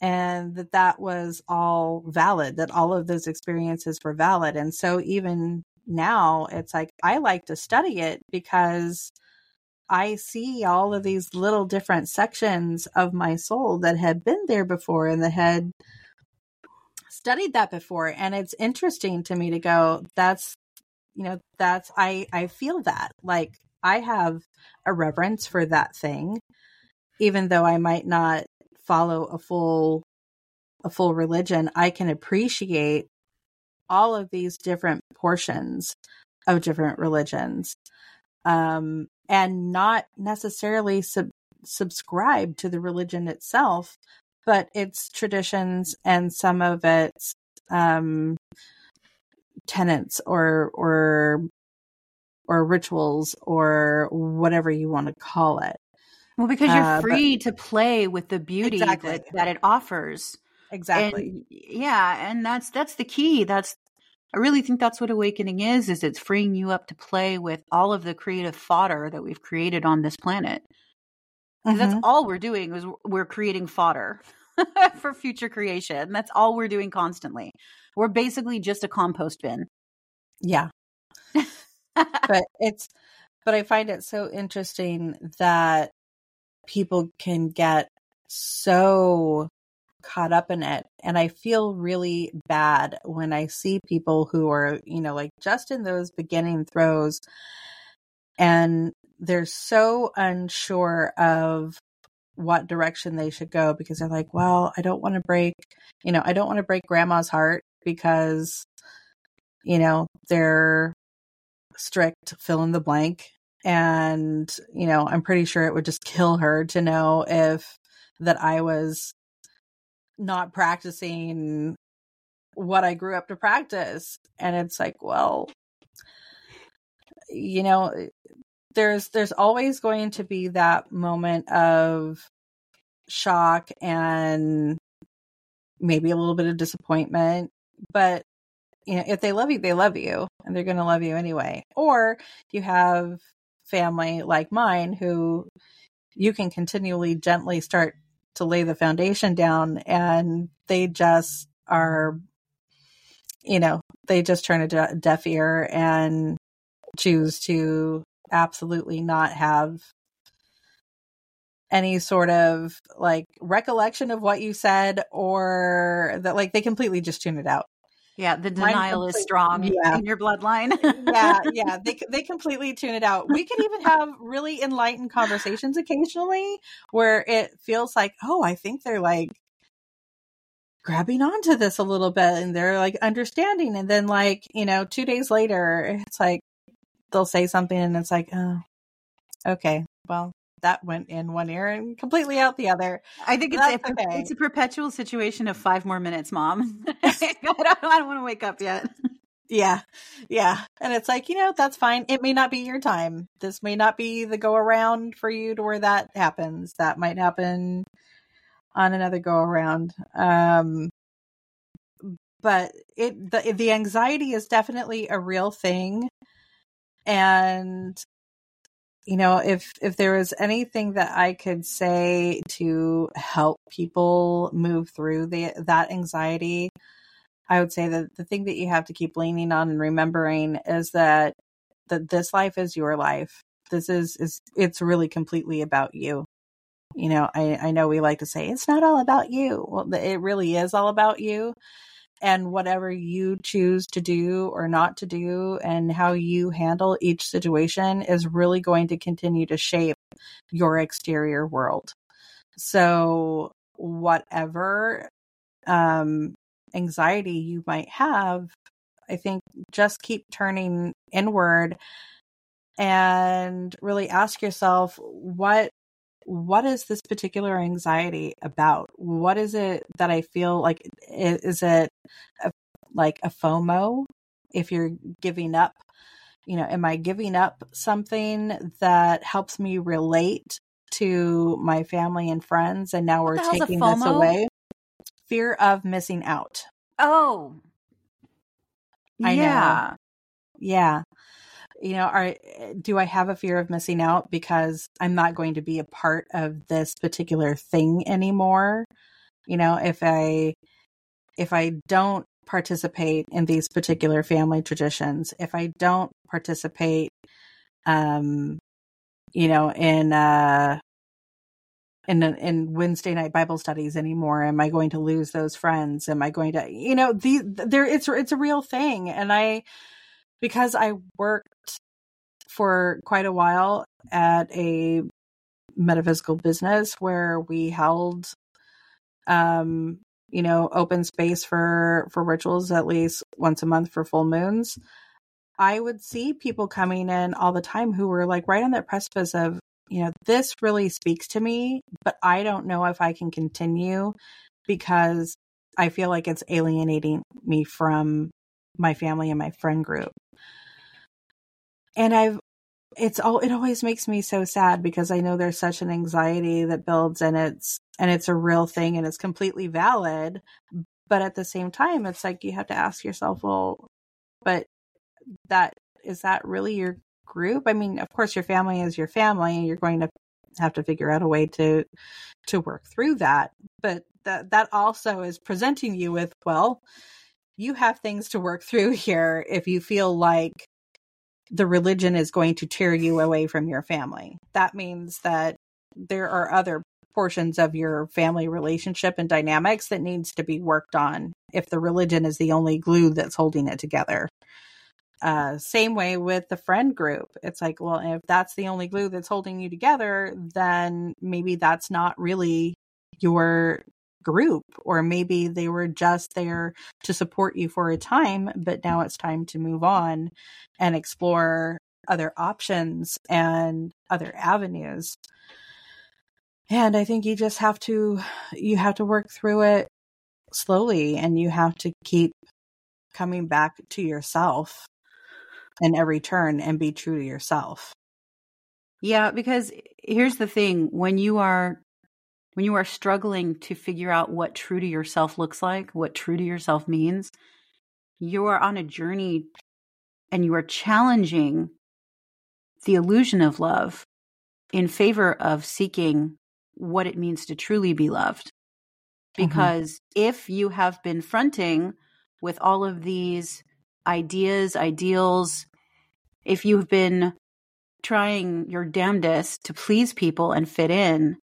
[SPEAKER 1] And that that was all valid, that all of those experiences were valid. And so even now, it's like I like to study it because I see all of these little different sections of my soul that had been there before and that had studied that before. And it's interesting to me to go, that's, you know, that's, I, I feel that like I have a reverence for that thing, even though I might not follow a full, a full religion. I can appreciate all of these different portions of different religions. Um, and not necessarily sub- subscribe to the religion itself, but its traditions and some of its um, tenets or or or rituals or whatever you want to call it.
[SPEAKER 2] Well, because you're uh, free but, to play with the beauty exactly. that, that it offers.
[SPEAKER 1] Exactly.
[SPEAKER 2] And, yeah, and that's that's the key. That's I really think that's what awakening is is it's freeing you up to play with all of the creative fodder that we've created on this planet. Mm-hmm. That's all we're doing is we're creating fodder for future creation. That's all we're doing constantly. We're basically just a compost bin.
[SPEAKER 1] Yeah. but it's but I find it so interesting that people can get so caught up in it. And I feel really bad when I see people who are, you know, like just in those beginning throes and they're so unsure of what direction they should go because they're like, well, I don't want to break, you know, I don't want to break grandma's heart because, you know, they're strict, fill in the blank. And, you know, I'm pretty sure it would just kill her to know if that I was not practicing what I grew up to practice. And it's like, well, you know, there's there's always going to be that moment of shock and maybe a little bit of disappointment. But you know, if they love you, they love you and they're going to love you anyway. Or you have family like mine who you can continually gently start to lay the foundation down and they just are you know they just turn a deaf ear and choose to absolutely not have any sort of like recollection of what you said or that like they completely just tune it out
[SPEAKER 2] yeah, the denial is strong yeah. in your bloodline.
[SPEAKER 1] yeah, yeah, they they completely tune it out. We can even have really enlightened conversations occasionally where it feels like, oh, I think they're like grabbing onto this a little bit and they're like understanding and then like, you know, 2 days later it's like they'll say something and it's like, oh, okay, well, that went in one ear and completely out the other.
[SPEAKER 2] I think it's a, okay. it's a perpetual situation of five more minutes, mom. I don't, I don't want to wake up yet.
[SPEAKER 1] Yeah. Yeah. And it's like, you know, that's fine. It may not be your time. This may not be the go around for you to where that happens. That might happen on another go around. Um, but it the the anxiety is definitely a real thing and you know if if there was anything that i could say to help people move through the that anxiety i would say that the thing that you have to keep leaning on and remembering is that that this life is your life. This is is it's really completely about you. You know i i know we like to say it's not all about you. Well it really is all about you and whatever you choose to do or not to do and how you handle each situation is really going to continue to shape your exterior world. So whatever um anxiety you might have, I think just keep turning inward and really ask yourself what what is this particular anxiety about? What is it that I feel like? Is it a, like a FOMO? If you're giving up, you know, am I giving up something that helps me relate to my family and friends? And now we're taking this away. Fear of missing out.
[SPEAKER 2] Oh,
[SPEAKER 1] I yeah. know. Yeah you know are do i have a fear of missing out because i'm not going to be a part of this particular thing anymore you know if i if i don't participate in these particular family traditions if i don't participate um you know in uh in in Wednesday night Bible studies anymore? Am I going to lose those friends? Am I going to, you know, the there it's it's a real thing, and I because I worked for quite a while at a metaphysical business where we held um you know open space for for rituals at least once a month for full moons. I would see people coming in all the time who were like right on that precipice of you know this really speaks to me but i don't know if i can continue because i feel like it's alienating me from my family and my friend group. And I've it's all it always makes me so sad because I know there's such an anxiety that builds and it's and it's a real thing and it's completely valid. But at the same time, it's like you have to ask yourself, well, but that is that really your group? I mean, of course your family is your family and you're going to have to figure out a way to to work through that. But that that also is presenting you with, well, you have things to work through here if you feel like the religion is going to tear you away from your family. That means that there are other portions of your family relationship and dynamics that needs to be worked on if the religion is the only glue that's holding it together. Uh, same way with the friend group. It's like, well, if that's the only glue that's holding you together, then maybe that's not really your group, or maybe they were just there to support you for a time, but now it's time to move on and explore other options and other avenues. And I think you just have to you have to work through it slowly and you have to keep coming back to yourself in every turn and be true to yourself.
[SPEAKER 2] Yeah, because here's the thing when you are when you are struggling to figure out what true to yourself looks like, what true to yourself means, you are on a journey and you are challenging the illusion of love in favor of seeking what it means to truly be loved. Mm-hmm. Because mm-hmm. if you have been fronting with all of these ideas, ideals, if you've been trying your damnedest to please people and fit in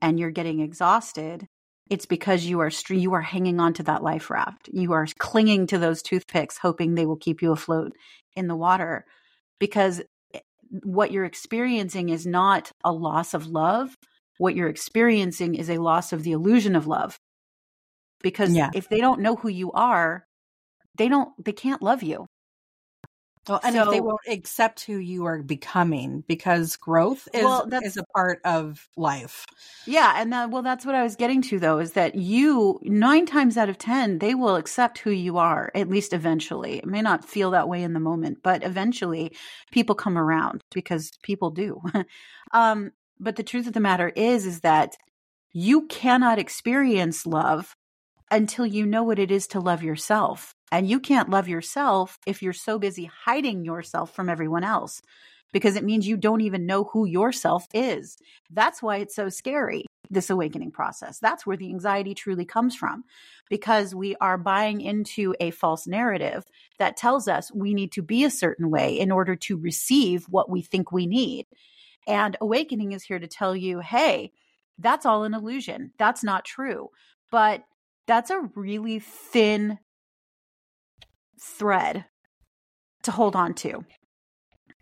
[SPEAKER 2] and you're getting exhausted, it's because you are you are hanging on to that life raft. You are clinging to those toothpicks hoping they will keep you afloat in the water because eh, what you're experiencing is not a loss of love. What you're experiencing is a loss of the illusion of love. Because yeah. if they don't know who you are, they don't they can't love you.
[SPEAKER 1] Well, and so, if they won't accept who you are becoming, because growth is well, is a part of life.
[SPEAKER 2] Yeah, and that, well, that's what I was getting to, though, is that you nine times out of ten they will accept who you are, at least eventually. It may not feel that way in the moment, but eventually, people come around because people do. um, but the truth of the matter is, is that you cannot experience love until you know what it is to love yourself. And you can't love yourself if you're so busy hiding yourself from everyone else because it means you don't even know who yourself is. That's why it's so scary, this awakening process. That's where the anxiety truly comes from because we are buying into a false narrative that tells us we need to be a certain way in order to receive what we think we need. And awakening is here to tell you, hey, that's all an illusion. That's not true. But that's a really thin thread to hold on to.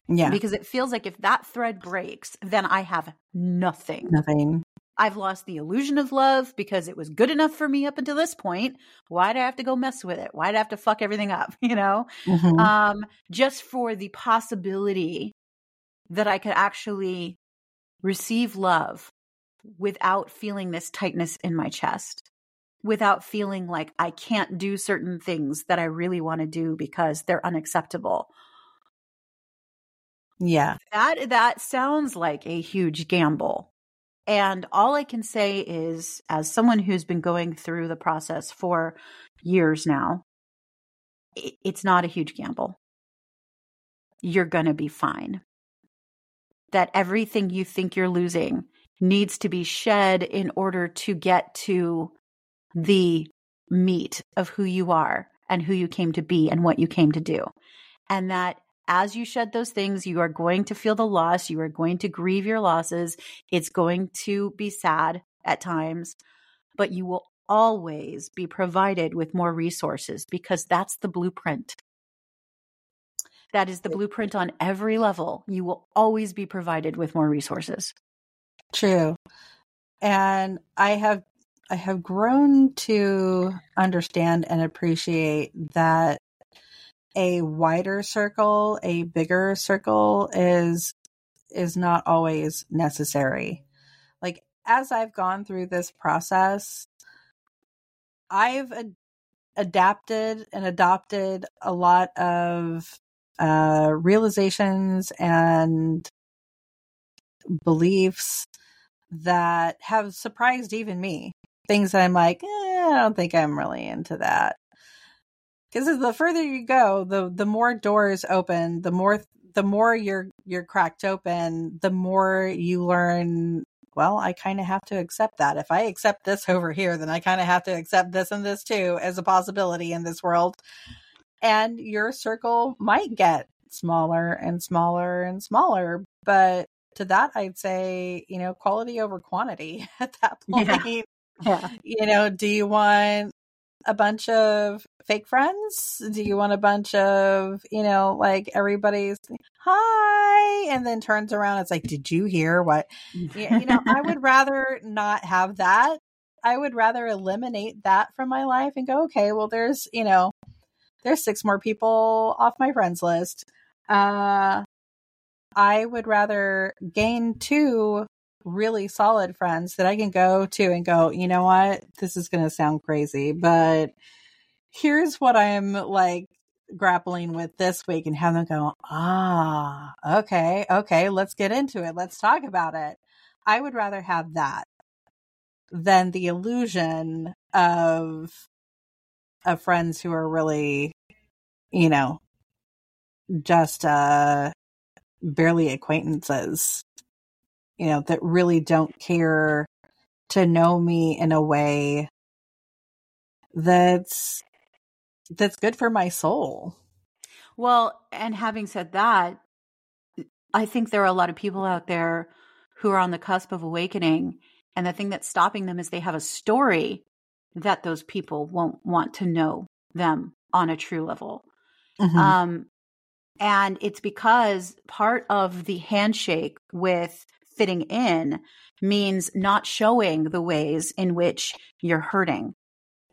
[SPEAKER 1] Yeah.
[SPEAKER 2] Because it feels like if that thread breaks, then I have nothing.
[SPEAKER 1] Nothing.
[SPEAKER 2] I've lost the illusion of love because it was good enough for me up until this point. Why'd I have to go mess with it? Why'd I have to fuck everything up? You know? Mm-hmm. Um, just for the possibility that I could actually receive love without feeling this tightness in my chest without feeling like I can't do certain things that I really want to do because they're unacceptable.
[SPEAKER 1] Yeah.
[SPEAKER 2] That that sounds like a huge gamble. And all I can say is as someone who's been going through the process for years now, it's not a huge gamble. You're going to be fine. That everything you think you're losing needs to be shed in order to get to the meat of who you are and who you came to be and what you came to do. And that as you shed those things, you are going to feel the loss. You are going to grieve your losses. It's going to be sad at times, but you will always be provided with more resources because that's the blueprint. That is the blueprint on every level. You will always be provided with more resources.
[SPEAKER 1] True. And I have I have grown to understand and appreciate that a wider circle, a bigger circle is is not always necessary. Like as I've gone through this process, I've ad- adapted and adopted a lot of uh, realizations and beliefs that have surprised even me things that I'm like, eh, I don't think I'm really into that. Because the further you go, the the more doors open, the more the more you're you're cracked open, the more you learn. Well, I kind of have to accept that. If I accept this over here, then I kind of have to accept this and this too as a possibility in this world. And your circle might get smaller and smaller and smaller, but to that I'd say, you know, quality over quantity at that point. Yeah.
[SPEAKER 2] Yeah.
[SPEAKER 1] You know, do you want a bunch of fake friends? Do you want a bunch of, you know, like everybody's hi and then turns around it's like, "Did you hear what?" you know, I would rather not have that. I would rather eliminate that from my life and go, "Okay, well there's, you know, there's six more people off my friends list." Uh I would rather gain two really solid friends that I can go to and go, you know what? This is going to sound crazy, but here's what I'm like grappling with this week and have them go, ah, okay, okay, let's get into it. Let's talk about it. I would rather have that than the illusion of of friends who are really, you know, just uh barely acquaintances, you know, that really don't care to know me in a way that's that's good for my soul.
[SPEAKER 2] Well, and having said that, I think there are a lot of people out there who are on the cusp of awakening and the thing that's stopping them is they have a story that those people won't want to know them on a true level. Mm-hmm. Um, and it's because part of the handshake with fitting in means not showing the ways in which you're hurting.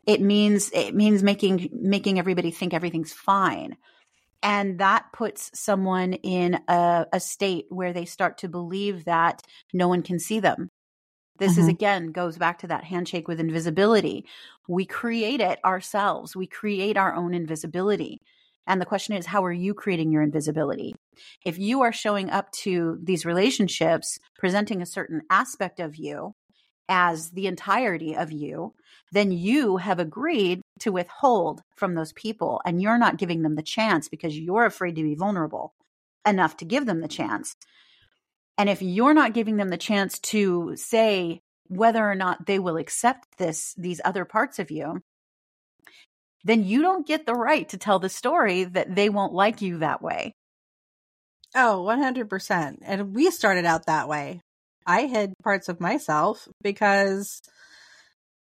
[SPEAKER 2] It means it means making making everybody think everything's fine. And that puts someone in a, a state where they start to believe that no one can see them this mm-hmm. is again goes back to that handshake with invisibility. We create it ourselves. We create our own invisibility. And the question is, how are you creating your invisibility? If you are showing up to these relationships, presenting a certain aspect of you as the entirety of you, then you have agreed to withhold from those people and you're not giving them the chance because you're afraid to be vulnerable enough to give them the chance. And if you're not giving them the chance to say whether or not they will accept this, these other parts of you, then you don't get the right to tell the story that they won't like you that way.
[SPEAKER 1] Oh, 100%. And we started out that way. I hid parts of myself because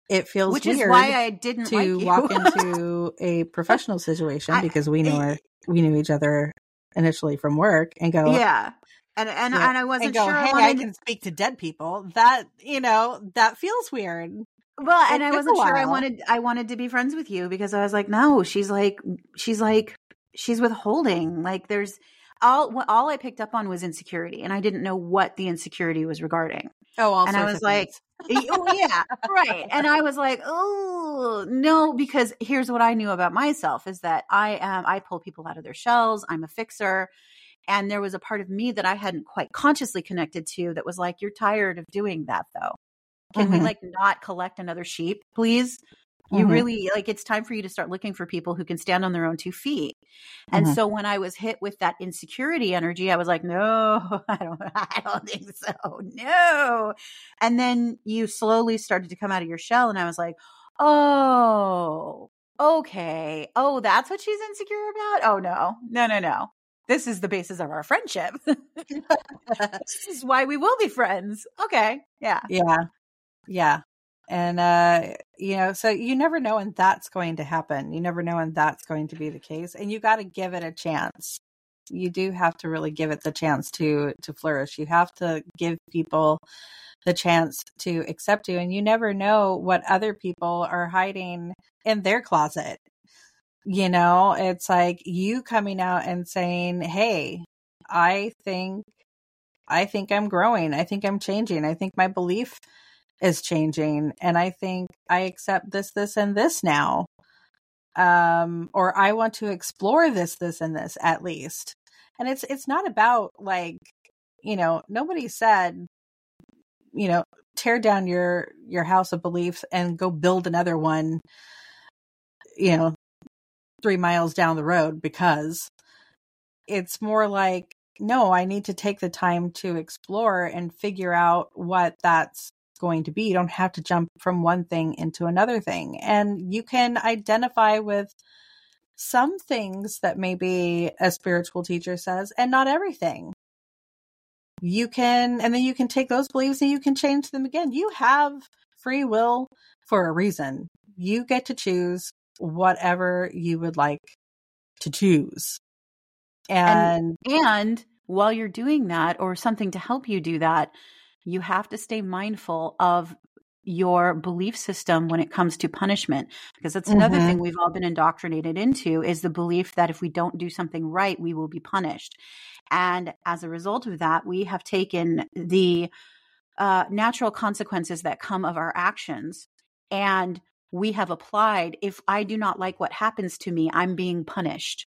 [SPEAKER 1] it feels
[SPEAKER 2] which
[SPEAKER 1] is
[SPEAKER 2] why I didn't
[SPEAKER 1] to
[SPEAKER 2] like
[SPEAKER 1] walk into a professional situation because we knew our, we knew each other initially from work and go
[SPEAKER 2] yeah and and, yeah. and I wasn't
[SPEAKER 1] and go,
[SPEAKER 2] sure.
[SPEAKER 1] Hey, I, I can speak to dead people. That you know that feels weird.
[SPEAKER 2] Well, and I wasn't sure I wanted I wanted to be friends with you because I was like, no, she's like she's like she's withholding. Like there's all all I picked up on was insecurity, and I didn't know what the insecurity was regarding.
[SPEAKER 1] Oh, also
[SPEAKER 2] and I was like, oh yeah, right. And I was like, oh no, because here's what I knew about myself is that I am I pull people out of their shells. I'm a fixer. And there was a part of me that I hadn't quite consciously connected to that was like, you're tired of doing that though. Can mm-hmm. we like not collect another sheep, please? You mm-hmm. really like it's time for you to start looking for people who can stand on their own two feet. And mm-hmm. so when I was hit with that insecurity energy, I was like, no, I don't I don't think so. No. And then you slowly started to come out of your shell and I was like, "Oh, okay. Oh, that's what she's insecure about? Oh no. No, no, no this is the basis of our friendship. this is why we will be friends. Okay. Yeah.
[SPEAKER 1] Yeah. Yeah. And uh you know, so you never know when that's going to happen. You never know when that's going to be the case and you got to give it a chance. You do have to really give it the chance to to flourish. You have to give people the chance to accept you and you never know what other people are hiding in their closet you know, it's like you coming out and saying, "Hey, I think I think I'm growing. I think I'm changing. I think my belief is changing and I think I accept this this and this now." Um or I want to explore this this and this at least. And it's it's not about like, you know, nobody said you know, tear down your your house of beliefs and go build another one you know three miles down the road because it's more like, no, I need to take the time to explore and figure out what that's going to be. You don't have to jump from one thing into another thing. And you can identify with some things that maybe a spiritual teacher says and not everything. You can, and then you can take those beliefs and you can change them again. You have free will for a reason. You get to choose whatever you would like to choose. And,
[SPEAKER 2] and, and while you're doing that or something to help you do that, you have to stay mindful of your belief system when it comes to punishment because that's another mm-hmm. thing we've all been indoctrinated into is the belief that if we don't do something right we will be punished and as a result of that we have taken the uh, natural consequences that come of our actions and we have applied if I do not like what happens to me, I'm being punished.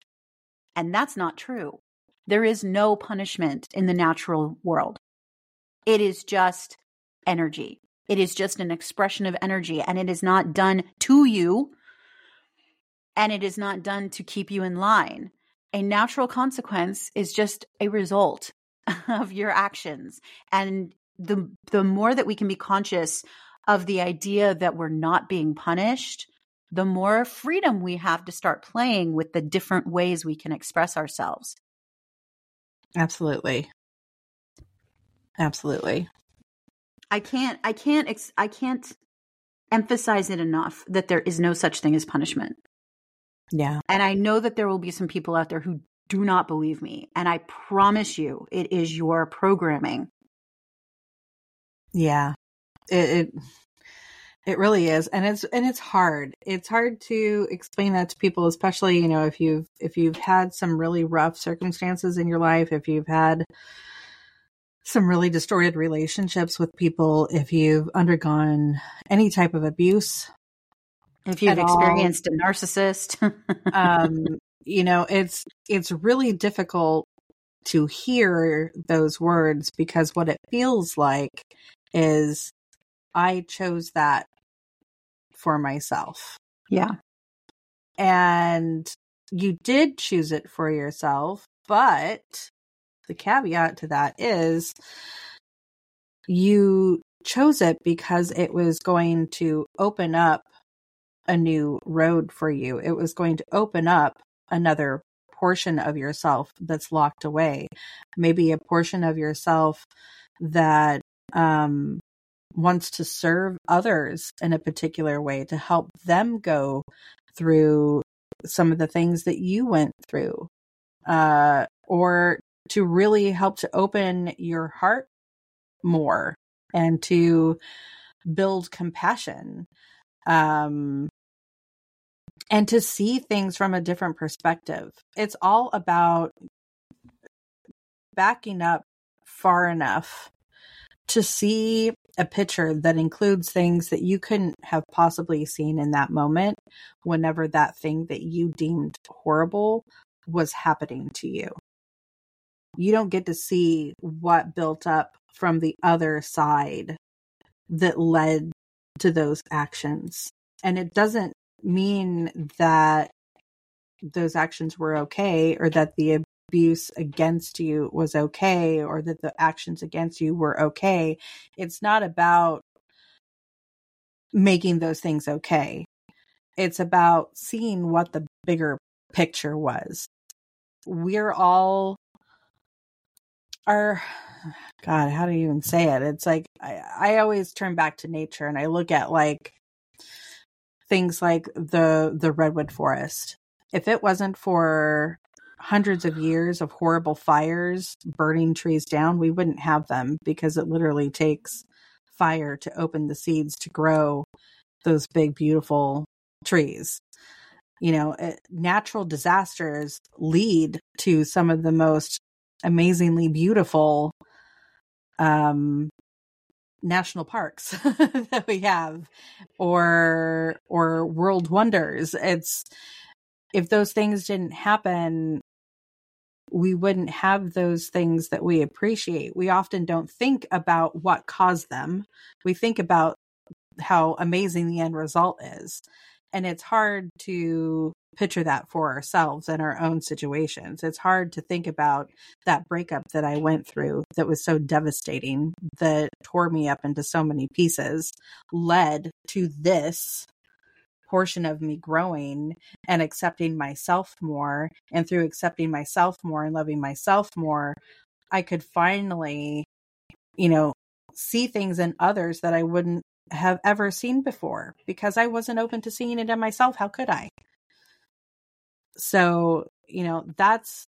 [SPEAKER 2] And that's not true. There is no punishment in the natural world. It is just energy. It is just an expression of energy and it is not done to you and it is not done to keep you in line. A natural consequence is just a result of your actions. And the the more that we can be conscious of the idea that we're not being punished, the more freedom we have to start playing with the different ways we can express ourselves.
[SPEAKER 1] Absolutely. Absolutely.
[SPEAKER 2] I can't I can't ex- I can't emphasize it enough that there is no such thing as punishment.
[SPEAKER 1] Yeah.
[SPEAKER 2] And I know that there will be some people out there who do not believe me, and I promise you it is your programming.
[SPEAKER 1] Yeah. It, it it really is and it's and it's hard it's hard to explain that to people especially you know if you've if you've had some really rough circumstances in your life if you've had some really distorted relationships with people if you've undergone any type of abuse
[SPEAKER 2] if you've experienced all, a narcissist
[SPEAKER 1] um you know it's it's really difficult to hear those words because what it feels like is I chose that for myself.
[SPEAKER 2] Yeah.
[SPEAKER 1] And you did choose it for yourself, but the caveat to that is you chose it because it was going to open up a new road for you. It was going to open up another portion of yourself that's locked away. Maybe a portion of yourself that um wants to serve others in a particular way to help them go through some of the things that you went through uh, or to really help to open your heart more and to build compassion um, and to see things from a different perspective it's all about backing up far enough to see a picture that includes things that you couldn't have possibly seen in that moment whenever that thing that you deemed horrible was happening to you. You don't get to see what built up from the other side that led to those actions. And it doesn't mean that those actions were okay or that the abuse against you was okay or that the actions against you were okay. It's not about making those things okay. It's about seeing what the bigger picture was. We're all are God, how do you even say it? It's like I, I always turn back to nature and I look at like things like the the redwood forest. If it wasn't for hundreds of years of horrible fires burning trees down, we wouldn't have them because it literally takes fire to open the seeds to grow those big, beautiful trees. You know, it, natural disasters lead to some of the most amazingly beautiful um, national parks that we have or or world wonders it's if those things didn't happen we wouldn't have those things that we appreciate. We often don't think about what caused them. We think about how amazing the end result is. And it's hard to picture that for ourselves in our own situations. It's hard to think about that breakup that I went through that was so devastating, that tore me up into so many pieces, led to this portion of me growing and accepting myself more. And through accepting myself more and loving myself more, I could finally, you know, see things in others that I wouldn't have ever seen before because I wasn't open to seeing it in myself. How could I? So, you know, that's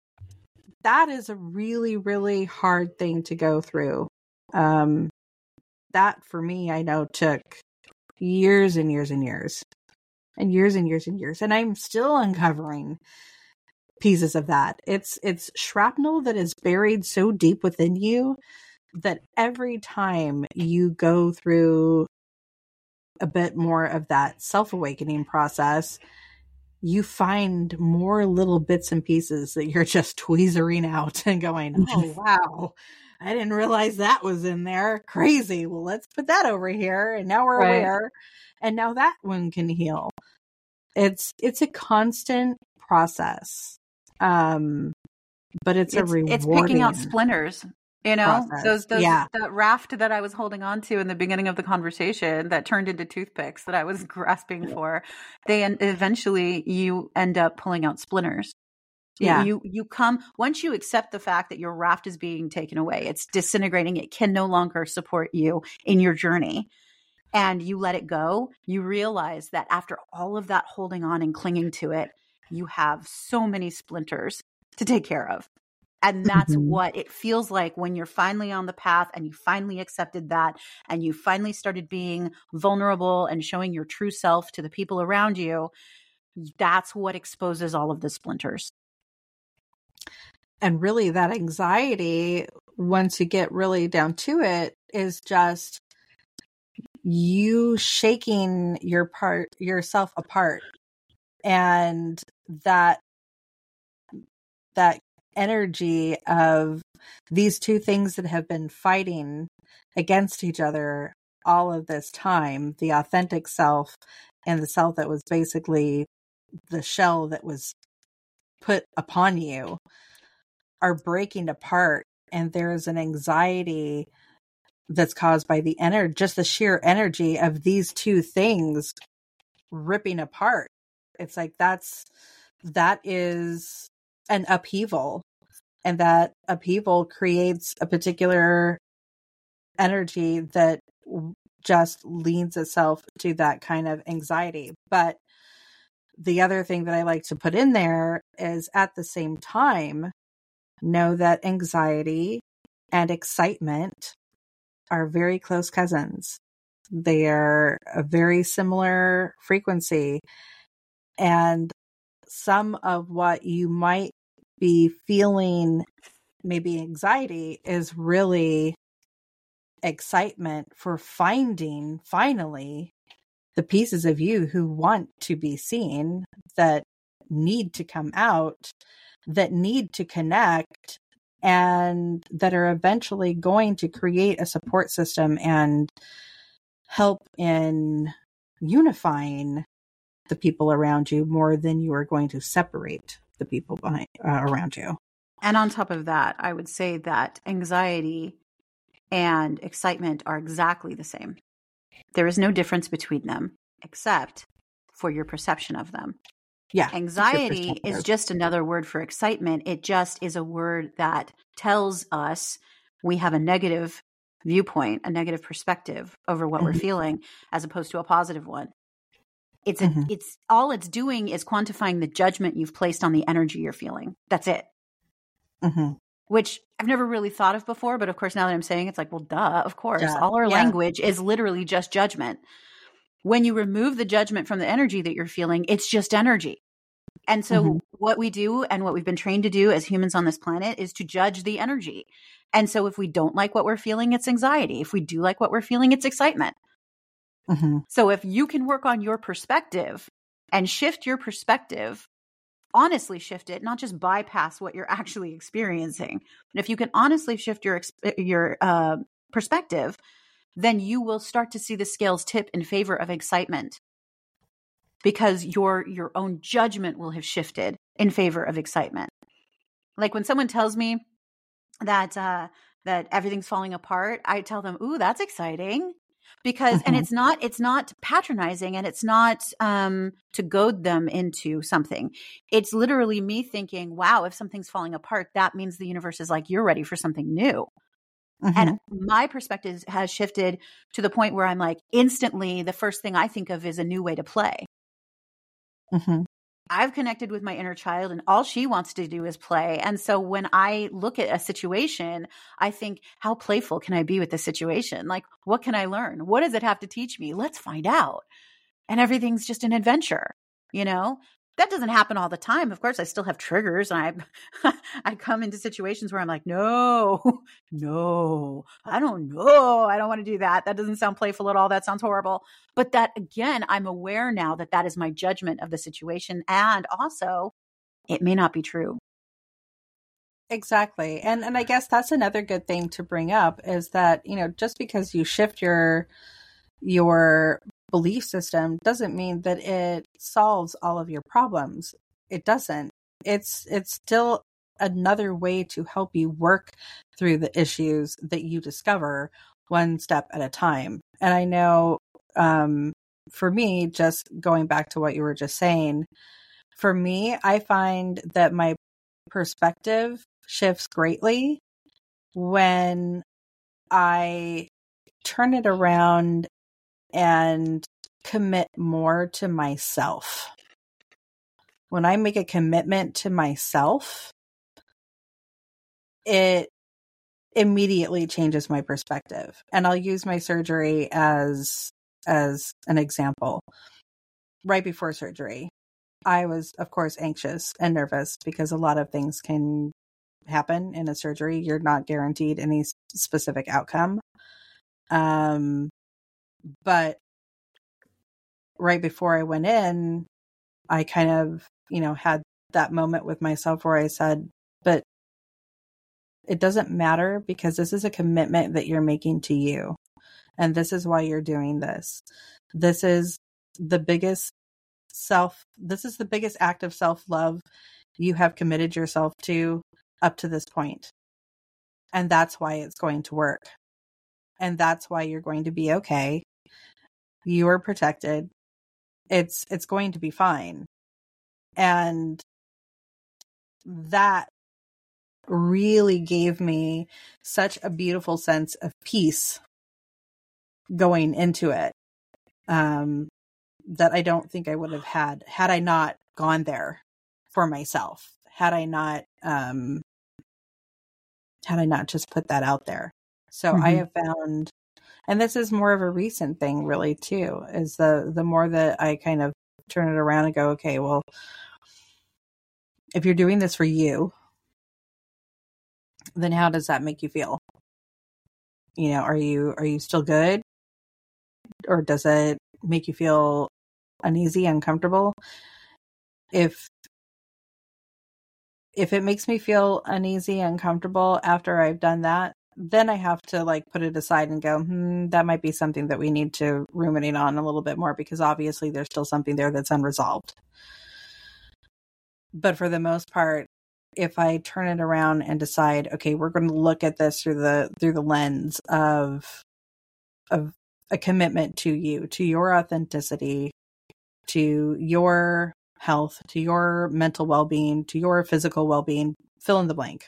[SPEAKER 1] that is a really really hard thing to go through. Um that for me I know took years and years and years and years and years and years and i'm still uncovering pieces of that it's it's shrapnel that is buried so deep within you that every time you go through a bit more of that self-awakening process you find more little bits and pieces that you're just tweezering out and going, oh, wow. I didn't realize that was in there. Crazy. Well, let's put that over here. And now we're right. aware. And now that one can heal. It's, it's a constant process. Um, but it's, it's a rewarding.
[SPEAKER 2] It's picking out splinters you know, process. those, those, yeah. that raft that I was holding on to in the beginning of the conversation that turned into toothpicks that I was grasping for, they and eventually you end up pulling out splinters. Yeah. You, you come, once you accept the fact that your raft is being taken away, it's disintegrating, it can no longer support you in your journey. And you let it go, you realize that after all of that holding on and clinging to it, you have so many splinters to take care of. And that's mm-hmm. what it feels like when you're finally on the path and you finally accepted that and you finally started being vulnerable and showing your true self to the people around you. That's what exposes all of the splinters.
[SPEAKER 1] And really, that anxiety, once you get really down to it, is just you shaking your part yourself apart and that that energy of these two things that have been fighting against each other all of this time the authentic self and the self that was basically the shell that was put upon you are breaking apart. And there's an anxiety that's caused by the energy just the sheer energy of these two things ripping apart. It's like that's that is an upheaval and that upheaval creates a particular energy that just leans itself to that kind of anxiety. But the other thing that i like to put in there is at the same time know that anxiety and excitement are very close cousins. They are a very similar frequency and some of what you might be feeling maybe anxiety is really excitement for finding finally the pieces of you who want to be seen that need to come out that need to connect and that are eventually going to create a support system and help in unifying the people around you more than you are going to separate the people behind uh, around you.
[SPEAKER 2] And on top of that, I would say that anxiety and excitement are exactly the same. There is no difference between them except for your perception of them.
[SPEAKER 1] Yeah.
[SPEAKER 2] Anxiety is just another word for excitement. It just is a word that tells us we have a negative viewpoint, a negative perspective over what mm-hmm. we're feeling, as opposed to a positive one. It's a, mm-hmm. it's all it's doing is quantifying the judgment you've placed on the energy you're feeling. That's it. Mm-hmm. Which I've never really thought of before, but of course now that I'm saying it's like, well, duh, of course. Duh. All our yeah. language is literally just judgment. When you remove the judgment from the energy that you're feeling, it's just energy. And so, mm-hmm. what we do and what we've been trained to do as humans on this planet is to judge the energy. And so, if we don't like what we're feeling, it's anxiety. If we do like what we're feeling, it's excitement. Mm-hmm. So if you can work on your perspective and shift your perspective, honestly shift it, not just bypass what you're actually experiencing, but if you can honestly shift your your uh, perspective, then you will start to see the scales tip in favor of excitement because your your own judgment will have shifted in favor of excitement. Like when someone tells me that uh, that everything's falling apart, I tell them, "Ooh, that's exciting." Because mm-hmm. and it's not it's not patronizing and it's not um to goad them into something it's literally me thinking wow if something's falling apart that means the universe is like you're ready for something new mm-hmm. and my perspective has shifted to the point where i'm like instantly the first thing i think of is a new way to play mm-hmm. I've connected with my inner child and all she wants to do is play. And so when I look at a situation, I think, how playful can I be with this situation? Like, what can I learn? What does it have to teach me? Let's find out. And everything's just an adventure, you know? That doesn't happen all the time. Of course, I still have triggers and I I come into situations where I'm like, "No. No. I don't know. I don't want to do that. That doesn't sound playful at all. That sounds horrible." But that again, I'm aware now that that is my judgment of the situation and also it may not be true.
[SPEAKER 1] Exactly. And and I guess that's another good thing to bring up is that, you know, just because you shift your your belief system doesn't mean that it solves all of your problems. It doesn't. It's it's still another way to help you work through the issues that you discover one step at a time. And I know um, for me, just going back to what you were just saying, for me, I find that my perspective shifts greatly when I turn it around and commit more to myself. When I make a commitment to myself, it immediately changes my perspective. And I'll use my surgery as as an example. Right before surgery, I was of course anxious and nervous because a lot of things can happen in a surgery. You're not guaranteed any specific outcome. Um but right before I went in, I kind of, you know, had that moment with myself where I said, but it doesn't matter because this is a commitment that you're making to you. And this is why you're doing this. This is the biggest self, this is the biggest act of self love you have committed yourself to up to this point. And that's why it's going to work. And that's why you're going to be okay. You are protected. It's it's going to be fine. And that really gave me such a beautiful sense of peace going into it um that I don't think I would have had had I not gone there for myself had I not um had I not just put that out there. So mm-hmm. I have found and this is more of a recent thing really too is the the more that i kind of turn it around and go okay well if you're doing this for you then how does that make you feel? You know are you are you still good? Or does it make you feel uneasy uncomfortable? If if it makes me feel uneasy uncomfortable after i've done that then I have to like put it aside and go, hmm, that might be something that we need to ruminate on a little bit more because obviously there's still something there that's unresolved. But for the most part, if I turn it around and decide, okay, we're going to look at this through the through the lens of of a commitment to you, to your authenticity, to your health, to your mental well-being, to your physical well-being, fill in the blank.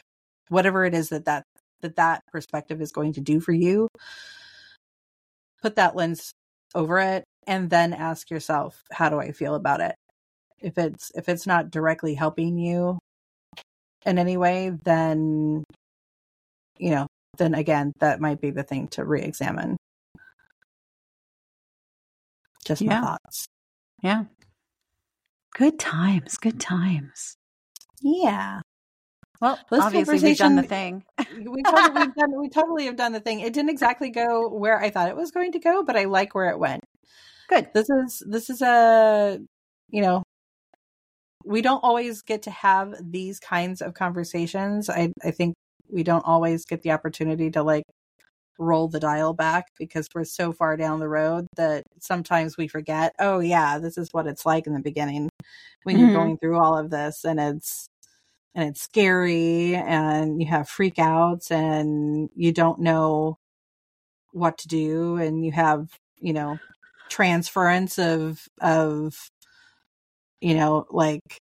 [SPEAKER 1] Whatever it is that that that that perspective is going to do for you put that lens over it and then ask yourself how do i feel about it? If it's if it's not directly helping you in any way then you know then again that might be the thing to re-examine. Just my thoughts.
[SPEAKER 2] Yeah. Good times good times.
[SPEAKER 1] Yeah
[SPEAKER 2] well, this obviously we've done the thing.
[SPEAKER 1] we, totally, we've done, we totally have done the thing. It didn't exactly go where I thought it was going to go, but I like where it went.
[SPEAKER 2] Good.
[SPEAKER 1] This is this is a you know we don't always get to have these kinds of conversations. I I think we don't always get the opportunity to like roll the dial back because we're so far down the road that sometimes we forget, oh yeah, this is what it's like in the beginning when mm-hmm. you're going through all of this and it's and it's scary and you have freakouts and you don't know what to do and you have you know transference of of you know like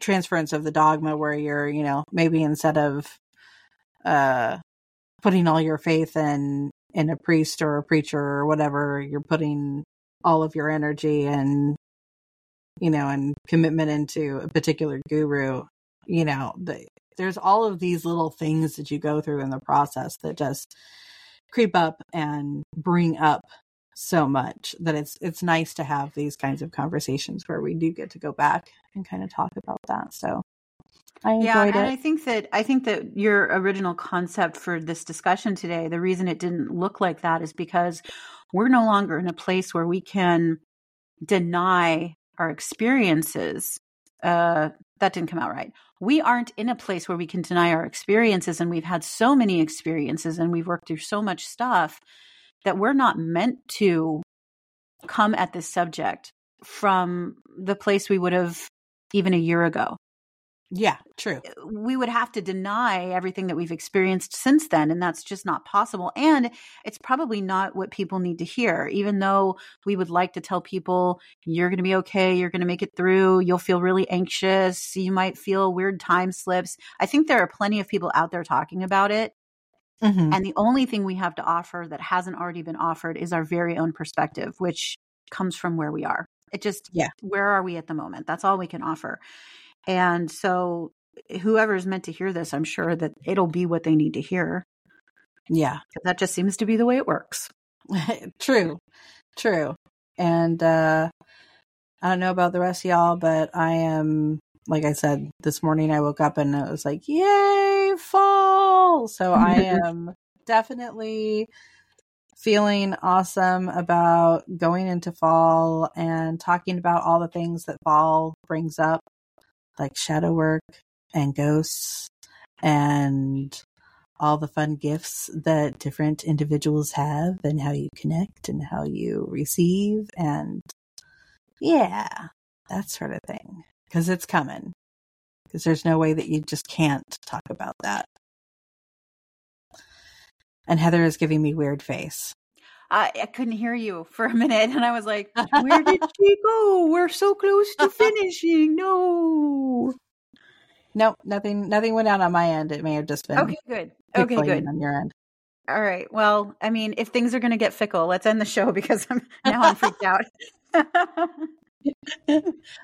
[SPEAKER 1] transference of the dogma where you're you know maybe instead of uh putting all your faith in in a priest or a preacher or whatever you're putting all of your energy and you know, and commitment into a particular guru, you know, the, there's all of these little things that you go through in the process that just creep up and bring up so much that it's it's nice to have these kinds of conversations where we do get to go back and kind of talk about that. So I enjoyed
[SPEAKER 2] yeah,
[SPEAKER 1] it.
[SPEAKER 2] and I think that I think that your original concept for this discussion today, the reason it didn't look like that is because we're no longer in a place where we can deny our experiences. Uh, that didn't come out right. We aren't in a place where we can deny our experiences, and we've had so many experiences and we've worked through so much stuff that we're not meant to come at this subject from the place we would have even a year ago.
[SPEAKER 1] Yeah, true.
[SPEAKER 2] We would have to deny everything that we've experienced since then, and that's just not possible. And it's probably not what people need to hear, even though we would like to tell people, you're going to be okay, you're going to make it through, you'll feel really anxious, you might feel weird time slips. I think there are plenty of people out there talking about it.
[SPEAKER 1] Mhm.
[SPEAKER 2] And the only thing we have to offer that hasn't already been offered is our very own perspective, which comes from where we are. It just,
[SPEAKER 1] Yeah.
[SPEAKER 2] where are we at the moment? That's all we can offer. And so, whoever's meant to hear this, I'm sure that it'll be what they need to hear.
[SPEAKER 1] Yeah.
[SPEAKER 2] That just seems to be the way it works.
[SPEAKER 1] true. True. And uh I don't know about the rest of y'all, but I am like I said this morning I woke up and it was like, "Yay, fall." So I am definitely feeling awesome about going into fall and talking about all the things that fall brings up like shadow work and ghosts and all the fun gifts that different individuals have and how you connect and how you receive and yeah that sort of thing. Because it's coming. Because there's no way that you just can't talk about that. And heather is giving me weird face
[SPEAKER 2] I, I couldn't hear you for a minute, and I was like, "Where did she go? We're so close to finishing." No.
[SPEAKER 1] nope nothing nothing went out on my end it may have just been
[SPEAKER 2] Okay, good. Okay, good.
[SPEAKER 1] on your end
[SPEAKER 2] All right. Well, I mean, if things are going to get fickle, let's end the show because I'm now I'm freaked out.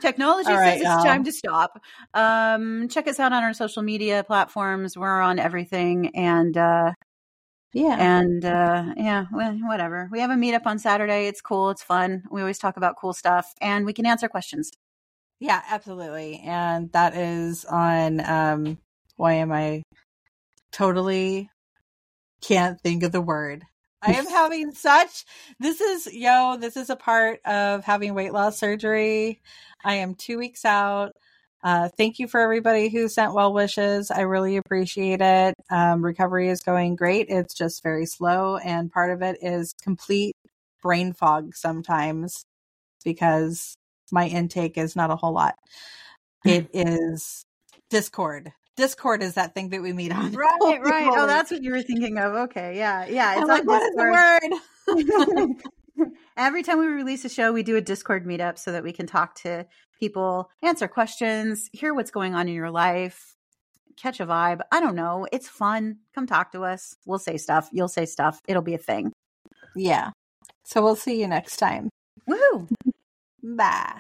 [SPEAKER 2] Technology
[SPEAKER 1] All
[SPEAKER 2] says
[SPEAKER 1] right,
[SPEAKER 2] it's
[SPEAKER 1] y'all.
[SPEAKER 2] time to stop. Um, check us out on our social media platforms. We're on everything, and uh,
[SPEAKER 1] yeah
[SPEAKER 2] and uh, yeah, well, whatever. We have a meetup on Saturday. It's cool. It's fun. We always talk about cool stuff, and we can answer questions.
[SPEAKER 1] Yeah, absolutely. And that is on um why am I totally can't think of the word. I am having such this is yo, this is a part of having weight loss surgery. I am 2 weeks out. Uh, thank you for everybody who sent well wishes. I really appreciate it. Um, recovery is going great. It's just very slow, and part of it is complete brain fog sometimes because my intake is not a whole lot. It is Discord. Discord is that thing that we meet on.
[SPEAKER 2] Right,
[SPEAKER 1] Holy
[SPEAKER 2] right. Oh, that's what you were thinking of. Okay, yeah, yeah.
[SPEAKER 1] I'm
[SPEAKER 2] It's
[SPEAKER 1] like,
[SPEAKER 2] on
[SPEAKER 1] what is
[SPEAKER 2] Discord.
[SPEAKER 1] the word?
[SPEAKER 2] Every time we release a show, we do a Discord meetup so that we can talk to people, answer questions, hear what's going on in your life, catch a vibe. I don't know. It's fun. Come talk to us. We'll say stuff. You'll say stuff. It'll be a thing.
[SPEAKER 1] yeah. So we'll see you next time.
[SPEAKER 2] Woohoo!
[SPEAKER 1] Bye.